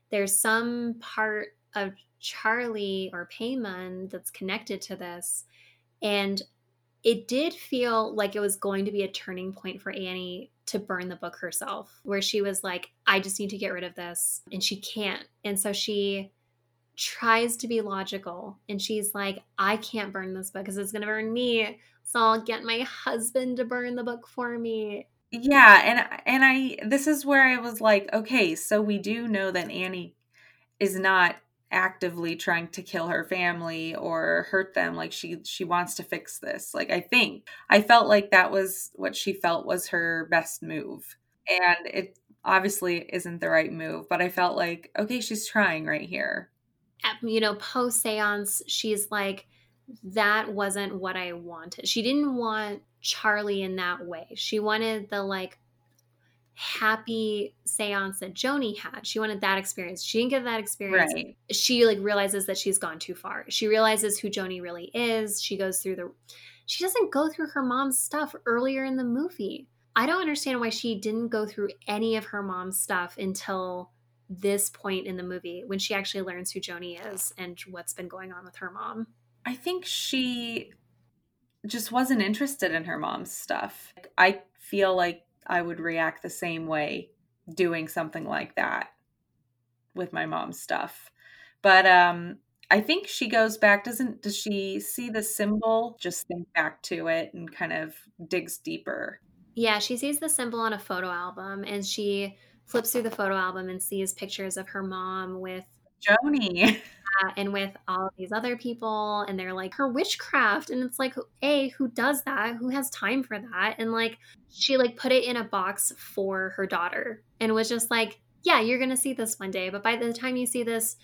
There's some part of Charlie or Paimon that's connected to this. And it did feel like it was going to be a turning point for Annie to burn the book herself, where she was like, I just need to get rid of this. And she can't. And so she tries to be logical and she's like, I can't burn this book because it's going to burn me. So I'll get my husband to burn the book for me. Yeah, and and I this is where I was like, okay, so we do know that Annie is not actively trying to kill her family or hurt them like she she wants to fix this. Like i think i felt like that was what she felt was her best move. And it obviously isn't the right move but i felt like okay she's trying right here. You know post seance she's like that wasn't what i wanted. She didn't want charlie in that way. She wanted the like happy seance that Joni had. She wanted that experience. She didn't get that experience. Right. She like realizes that she's gone too far. She realizes who Joni really is. She goes through the she doesn't go through her mom's stuff earlier in the movie. I don't understand why she didn't go through any of her mom's stuff until this point in the movie when she actually learns who Joni is and what's been going on with her mom. I think she just wasn't interested in her mom's stuff. I feel like I would react the same way doing something like that with my mom's stuff. But um I think she goes back doesn't does she see the symbol just think back to it and kind of digs deeper. Yeah, she sees the symbol on a photo album and she flips through the photo album and sees pictures of her mom with Joni. <laughs> and with all these other people and they're like her witchcraft and it's like a who does that? Who has time for that? And like she like put it in a box for her daughter and was just like yeah you're gonna see this one day but by the time you see this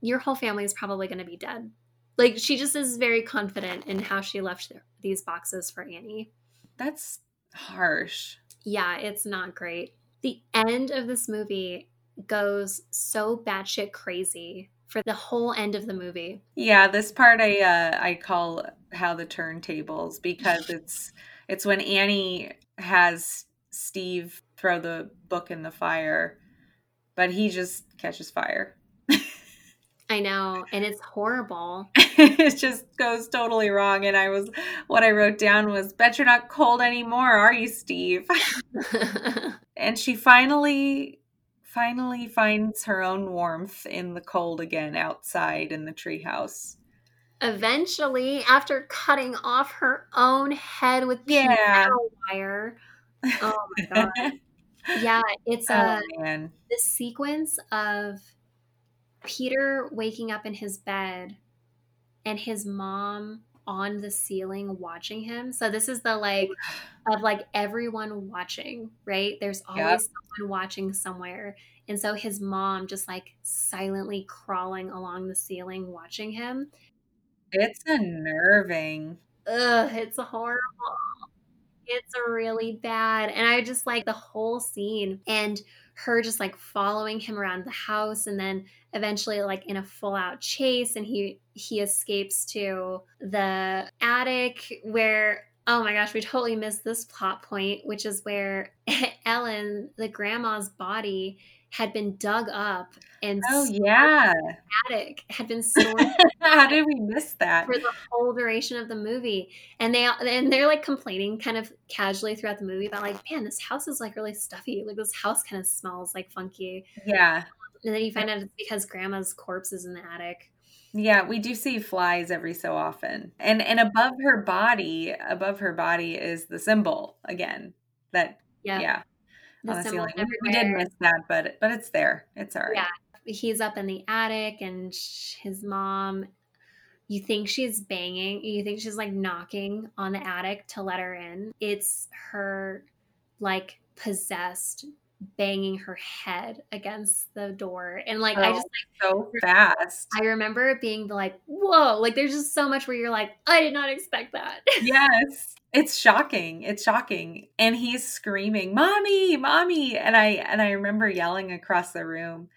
your whole family is probably gonna be dead. Like she just is very confident in how she left these boxes for annie. That's harsh. Yeah it's not great. The end of this movie goes so batshit crazy for the whole end of the movie. Yeah, this part I uh, I call how the turntables because <laughs> it's it's when Annie has Steve throw the book in the fire, but he just catches fire. I know, and it's horrible. <laughs> it just goes totally wrong. And I was, what I wrote down was, bet you're not cold anymore, are you, Steve? <laughs> and she finally finally finds her own warmth in the cold again outside in the treehouse. Eventually, after cutting off her own head with yeah. wire. Oh my <laughs> god. yeah, it's a oh, uh, man. this sequence of Peter waking up in his bed and his mom on the ceiling watching him. So this is the like of like everyone watching, right? There's always yep. someone watching somewhere. And so his mom just like silently crawling along the ceiling watching him. It's unnerving. Ugh, it's horrible. It's really bad. And I just like the whole scene and her just like following him around the house and then eventually like in a full out chase and he he escapes to the attic where oh my gosh we totally missed this plot point which is where <laughs> ellen the grandma's body had been dug up and oh yeah attic had been <laughs> stored how did we miss that for the whole duration of the movie and they and they're like complaining kind of casually throughout the movie about like man this house is like really stuffy like this house kind of smells like funky yeah and then you find out it's because grandma's corpse is in the attic. Yeah, we do see flies every so often. And and above her body, above her body is the symbol again. That yep. yeah. Oh, Symbol we did miss that, but but it's there. It's all right. Yeah. He's up in the attic and his mom you think she's banging, you think she's like knocking on the attic to let her in. It's her like possessed banging her head against the door and like oh, i just like so fast i remember it being like whoa like there's just so much where you're like i did not expect that <laughs> yes it's shocking it's shocking and he's screaming mommy mommy and i and i remember yelling across the room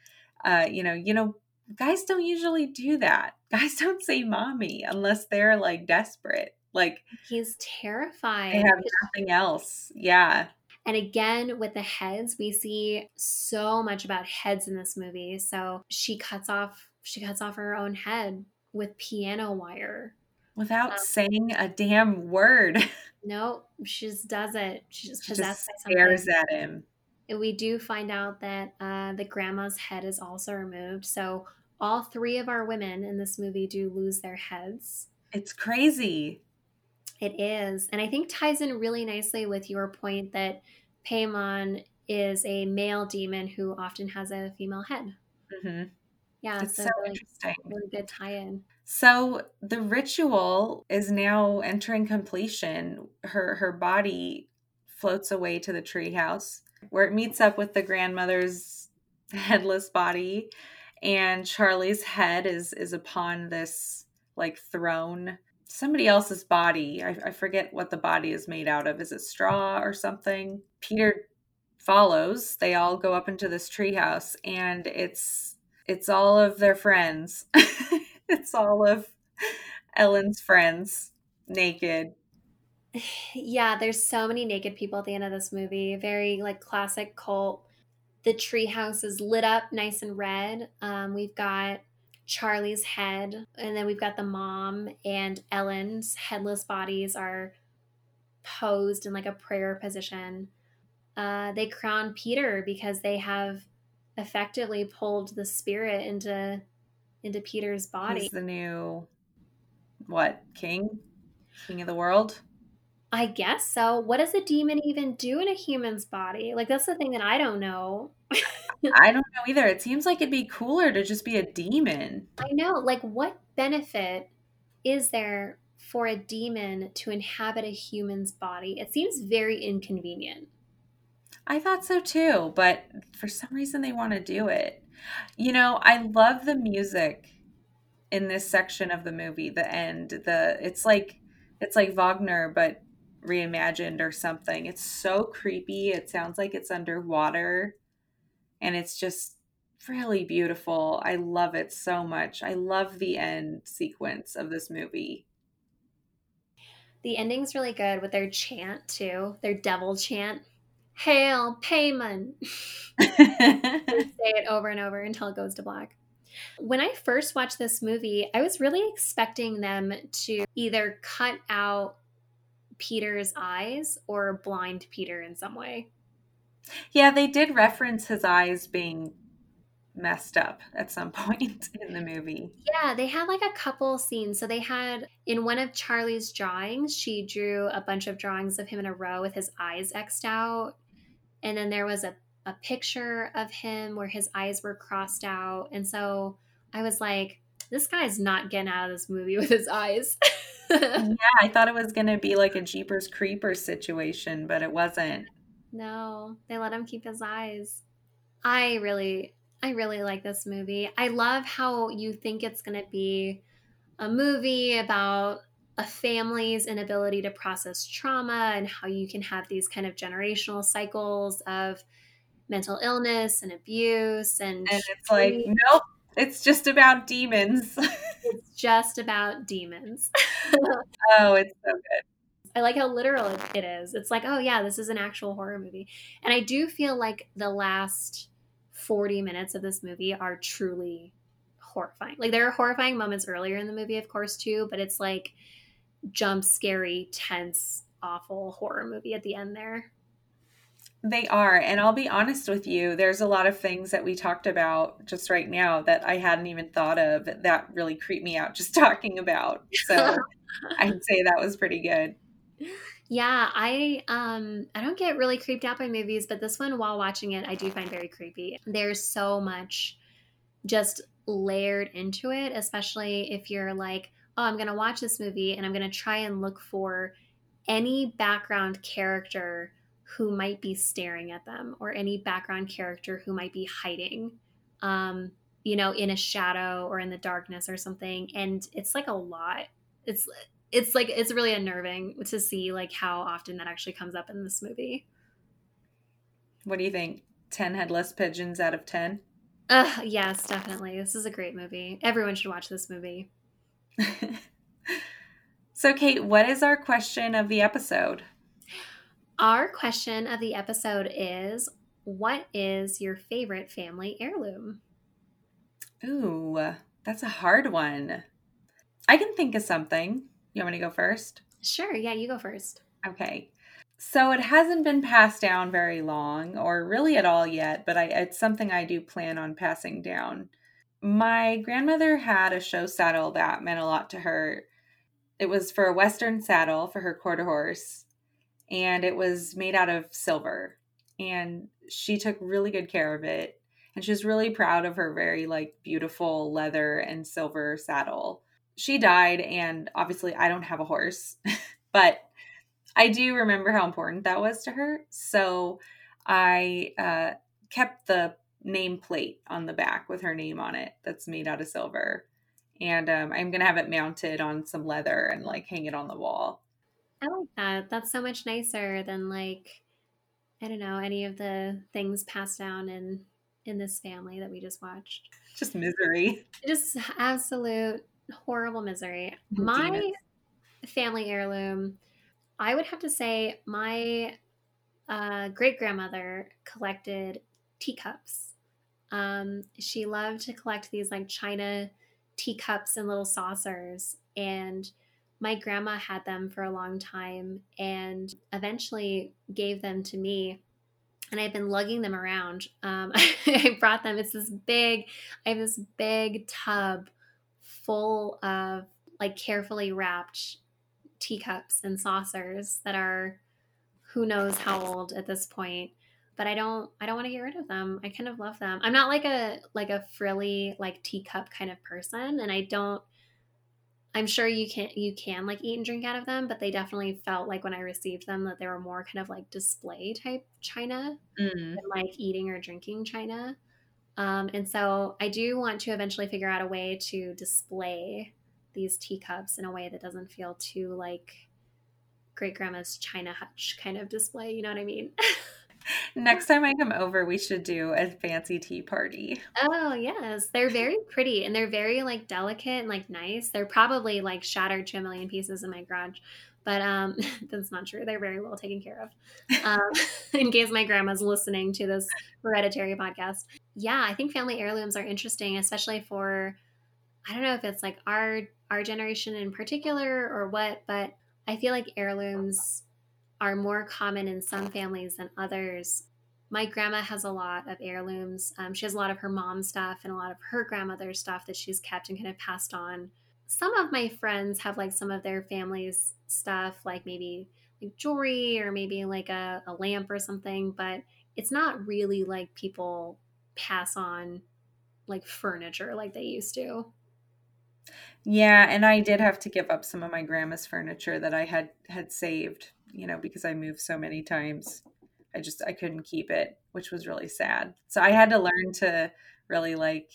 uh you know you know guys don't usually do that. <laughs> Guys don't say mommy unless they're like desperate. Like he's terrified they have nothing else yeah. And again, with the heads, we see so much about heads in this movie. So she cuts off she cuts off her own head with piano wire without um, saying a damn word. <laughs> no, she just does it. She just she just stares at him. And we do find out that uh, the grandma's head is also removed. So all three of our women in this movie do lose their heads. It's crazy. It is. And I think ties in really nicely with your point that Paimon is a male demon who often has a female head. Mm-hmm. Yeah, it's so, so really, interesting. Really good tie in. So the ritual is now entering completion. Her her body floats away to the treehouse where it meets up with the grandmother's headless body and Charlie's head is is upon this like throne somebody else's body. I, I forget what the body is made out of. Is it straw or something? Peter follows. They all go up into this treehouse, and it's it's all of their friends. <laughs> it's all of Ellen's friends naked. Yeah, there's so many naked people at the end of this movie. Very like classic cult. The treehouse is lit up nice and red. Um, we've got Charlie's head, and then we've got the mom and Ellen's headless bodies are posed in like a prayer position. Uh, they crown Peter because they have effectively pulled the spirit into into Peter's body. He's the new what king, king of the world. I guess so. What does a demon even do in a human's body? Like that's the thing that I don't know. <laughs> I don't know either. It seems like it'd be cooler to just be a demon. I know. Like what benefit is there for a demon to inhabit a human's body? It seems very inconvenient. I thought so too, but for some reason they want to do it. You know, I love the music in this section of the movie, the end. The it's like it's like Wagner but reimagined or something. It's so creepy. It sounds like it's underwater and it's just really beautiful. I love it so much. I love the end sequence of this movie. The ending's really good with their chant too, their devil chant. Hail Paimon. <laughs> <laughs> say it over and over until it goes to black. When I first watched this movie, I was really expecting them to either cut out Peter's eyes or blind Peter in some way. Yeah, they did reference his eyes being messed up at some <laughs> point in the movie. Yeah, they had like a couple scenes. So they had in one of Charlie's drawings, she drew a bunch of drawings of him in a row with his eyes xed out. And then there was a, a picture of him where his eyes were crossed out. And so I was like, this guy's not getting out of this movie <laughs> with his eyes. <laughs> yeah, I thought it was going to be like a Jeepers Creepers situation, but it wasn't. No, they let him keep his eyes. I really, I really like this movie. I love how you think it's going to be a movie about a family's inability to process trauma and how you can have these kind of generational cycles of mental illness and abuse and, and it's like nope it's just about demons. <laughs> It's just about demons. <laughs> Oh it's so good. I like how literal it is. It's like oh yeah this is an actual horror movie. And i do feel like the last 40 minutes of this movie are truly horrifying. Like there are horrifying moments earlier in the movie of course too but it's like jump scary, tense, awful horror movie at the end there. They are. And I'll be honest with you, there's a lot of things that we talked about just right now that I hadn't even thought of that really creeped me out <laughs> just talking about. So <laughs> I'd say that was pretty good. Yeah, I um I don't get really creeped out by movies, but this one while watching it I do find very creepy. There's so much just layered into it, especially if you're like oh, I'm going to watch this movie and I'm going to try and look for any background character who might be staring at them or any background character who might be hiding, um, you know, in a shadow or in the darkness or something. And it's like a lot. It's, it's like, it's really unnerving to see like how often that actually comes up in this movie. What do you think? 10 headless pigeons out of 10? Uh, yes, definitely. This is a great movie. Everyone should watch this movie. <laughs> so, Kate, what is our question of the episode? Our question of the episode is What is your favorite family heirloom? Ooh, that's a hard one. I can think of something. You want me to go first? Sure. Yeah, you go first. Okay. So it hasn't been passed down very long, or really at all yet, but I, it's something I do plan on passing down my grandmother had a show saddle that meant a lot to her. It was for a Western saddle for her quarter horse, and it was made out of silver. And she took really good care of it. And she was really proud of her very like beautiful leather and silver saddle. She died, and obviously I don't have a horse, <laughs> but I do remember how important that was to her. So I uh, kept the nameplate on the back with her name on it that's made out of silver. And um, I'm going to have it mounted on some leather and like hang it on the wall. I like that. That's so much nicer than like, I don't know, any of the things passed down in in this family that we just watched. Just misery. Just absolute horrible misery. My family heirloom I would have to say my uh, great grandmother collected teacups. Um, she loved to collect these like china teacups and little saucers. And my grandma had them for a long time and eventually gave them to me. And I've been lugging them around. Um, <laughs> I brought them. It's this big, I have this big tub full of like carefully wrapped teacups and saucers that are who knows how old at this point but i don't i don't want to get rid of them. I kind of love them. I'm not like a like a frilly like teacup kind of person and i don't i'm sure you can you can like eat and drink out of them but they definitely felt like when i received them that they were more kind of like display type china mm. than like eating or drinking china. Um, and so i do want to eventually figure out a way to display these teacups in a way that doesn't feel too like great grandma's china hutch kind of display you know what i mean <laughs> Next time I come over, we should do a fancy tea party. Oh, yes. They're very pretty and they're very like delicate and like nice. They're probably like shattered to a million pieces in my garage. But um <laughs> that's not true. They're very well taken care of. Um, <laughs> <laughs> in case my grandma's listening to this hereditary podcast. Yeah, I think family heirlooms are interesting, especially for I don't know if it's like our our generation in particular or what, but I feel like heirlooms are more common in some families than others. My grandma has a lot of heirlooms. Um, she has a lot of her mom's stuff and a lot of her grandmother's stuff that she's kept and kind of passed on. Some of my friends have like some of their family's stuff, like maybe like jewelry or maybe like a, a lamp or something, but it's not really like people pass on like furniture like they used to. Yeah, and I did have to give up some of my grandma's furniture that I had had saved you know, because I moved so many times. I just I couldn't keep it, which was really sad. So I had to learn to really like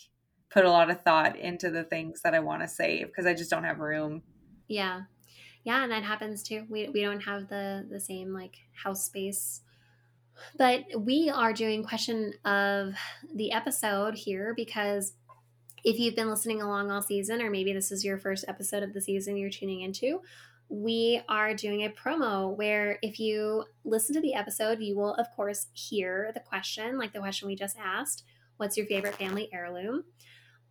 put a lot of thought into the things that I want to save because I just don't have room. Yeah. Yeah, and that happens too. We we don't have the the same like house space. But we are doing question of the episode here because if you've been listening along all season or maybe this is your first episode of the season you're tuning into, we are doing a promo where if you listen to the episode, you will, of course, hear the question, like the question we just asked What's your favorite family heirloom?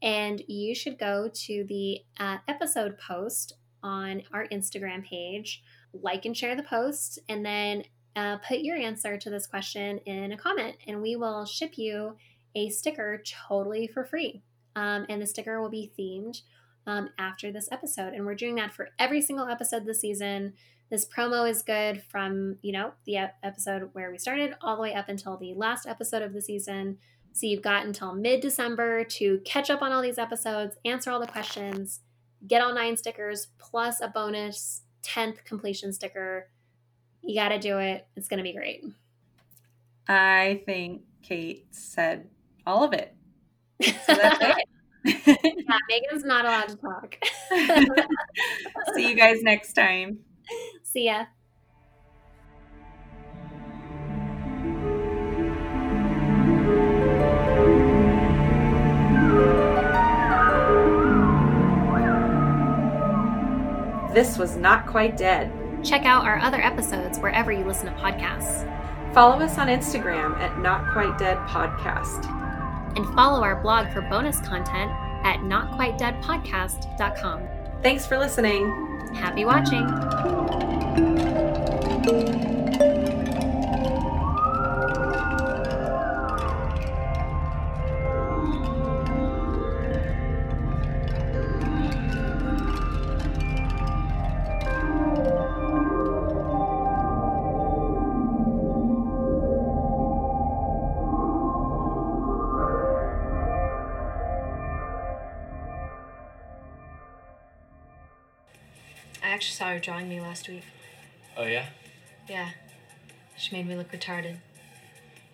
And you should go to the uh, episode post on our Instagram page, like and share the post, and then uh, put your answer to this question in a comment, and we will ship you a sticker totally for free. Um, and the sticker will be themed um, after this episode. And we're doing that for every single episode this season. This promo is good from, you know, the episode where we started all the way up until the last episode of the season. So you've got until mid December to catch up on all these episodes, answer all the questions, get all nine stickers, plus a bonus 10th completion sticker. You got to do it. It's going to be great. I think Kate said all of it. <laughs> So that's it. <laughs> yeah, Megan's not allowed to talk. <laughs> See you guys next time. See ya. This was Not Quite Dead. Check out our other episodes wherever you listen to podcasts. Follow us on Instagram at Not Quite Dead Podcast and follow our blog for bonus content at notquitedeadpodcast.com. Thanks for listening. Happy watching. Saw her drawing me last week. Oh, yeah? Yeah. She made me look retarded.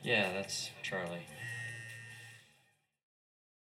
Yeah, that's Charlie.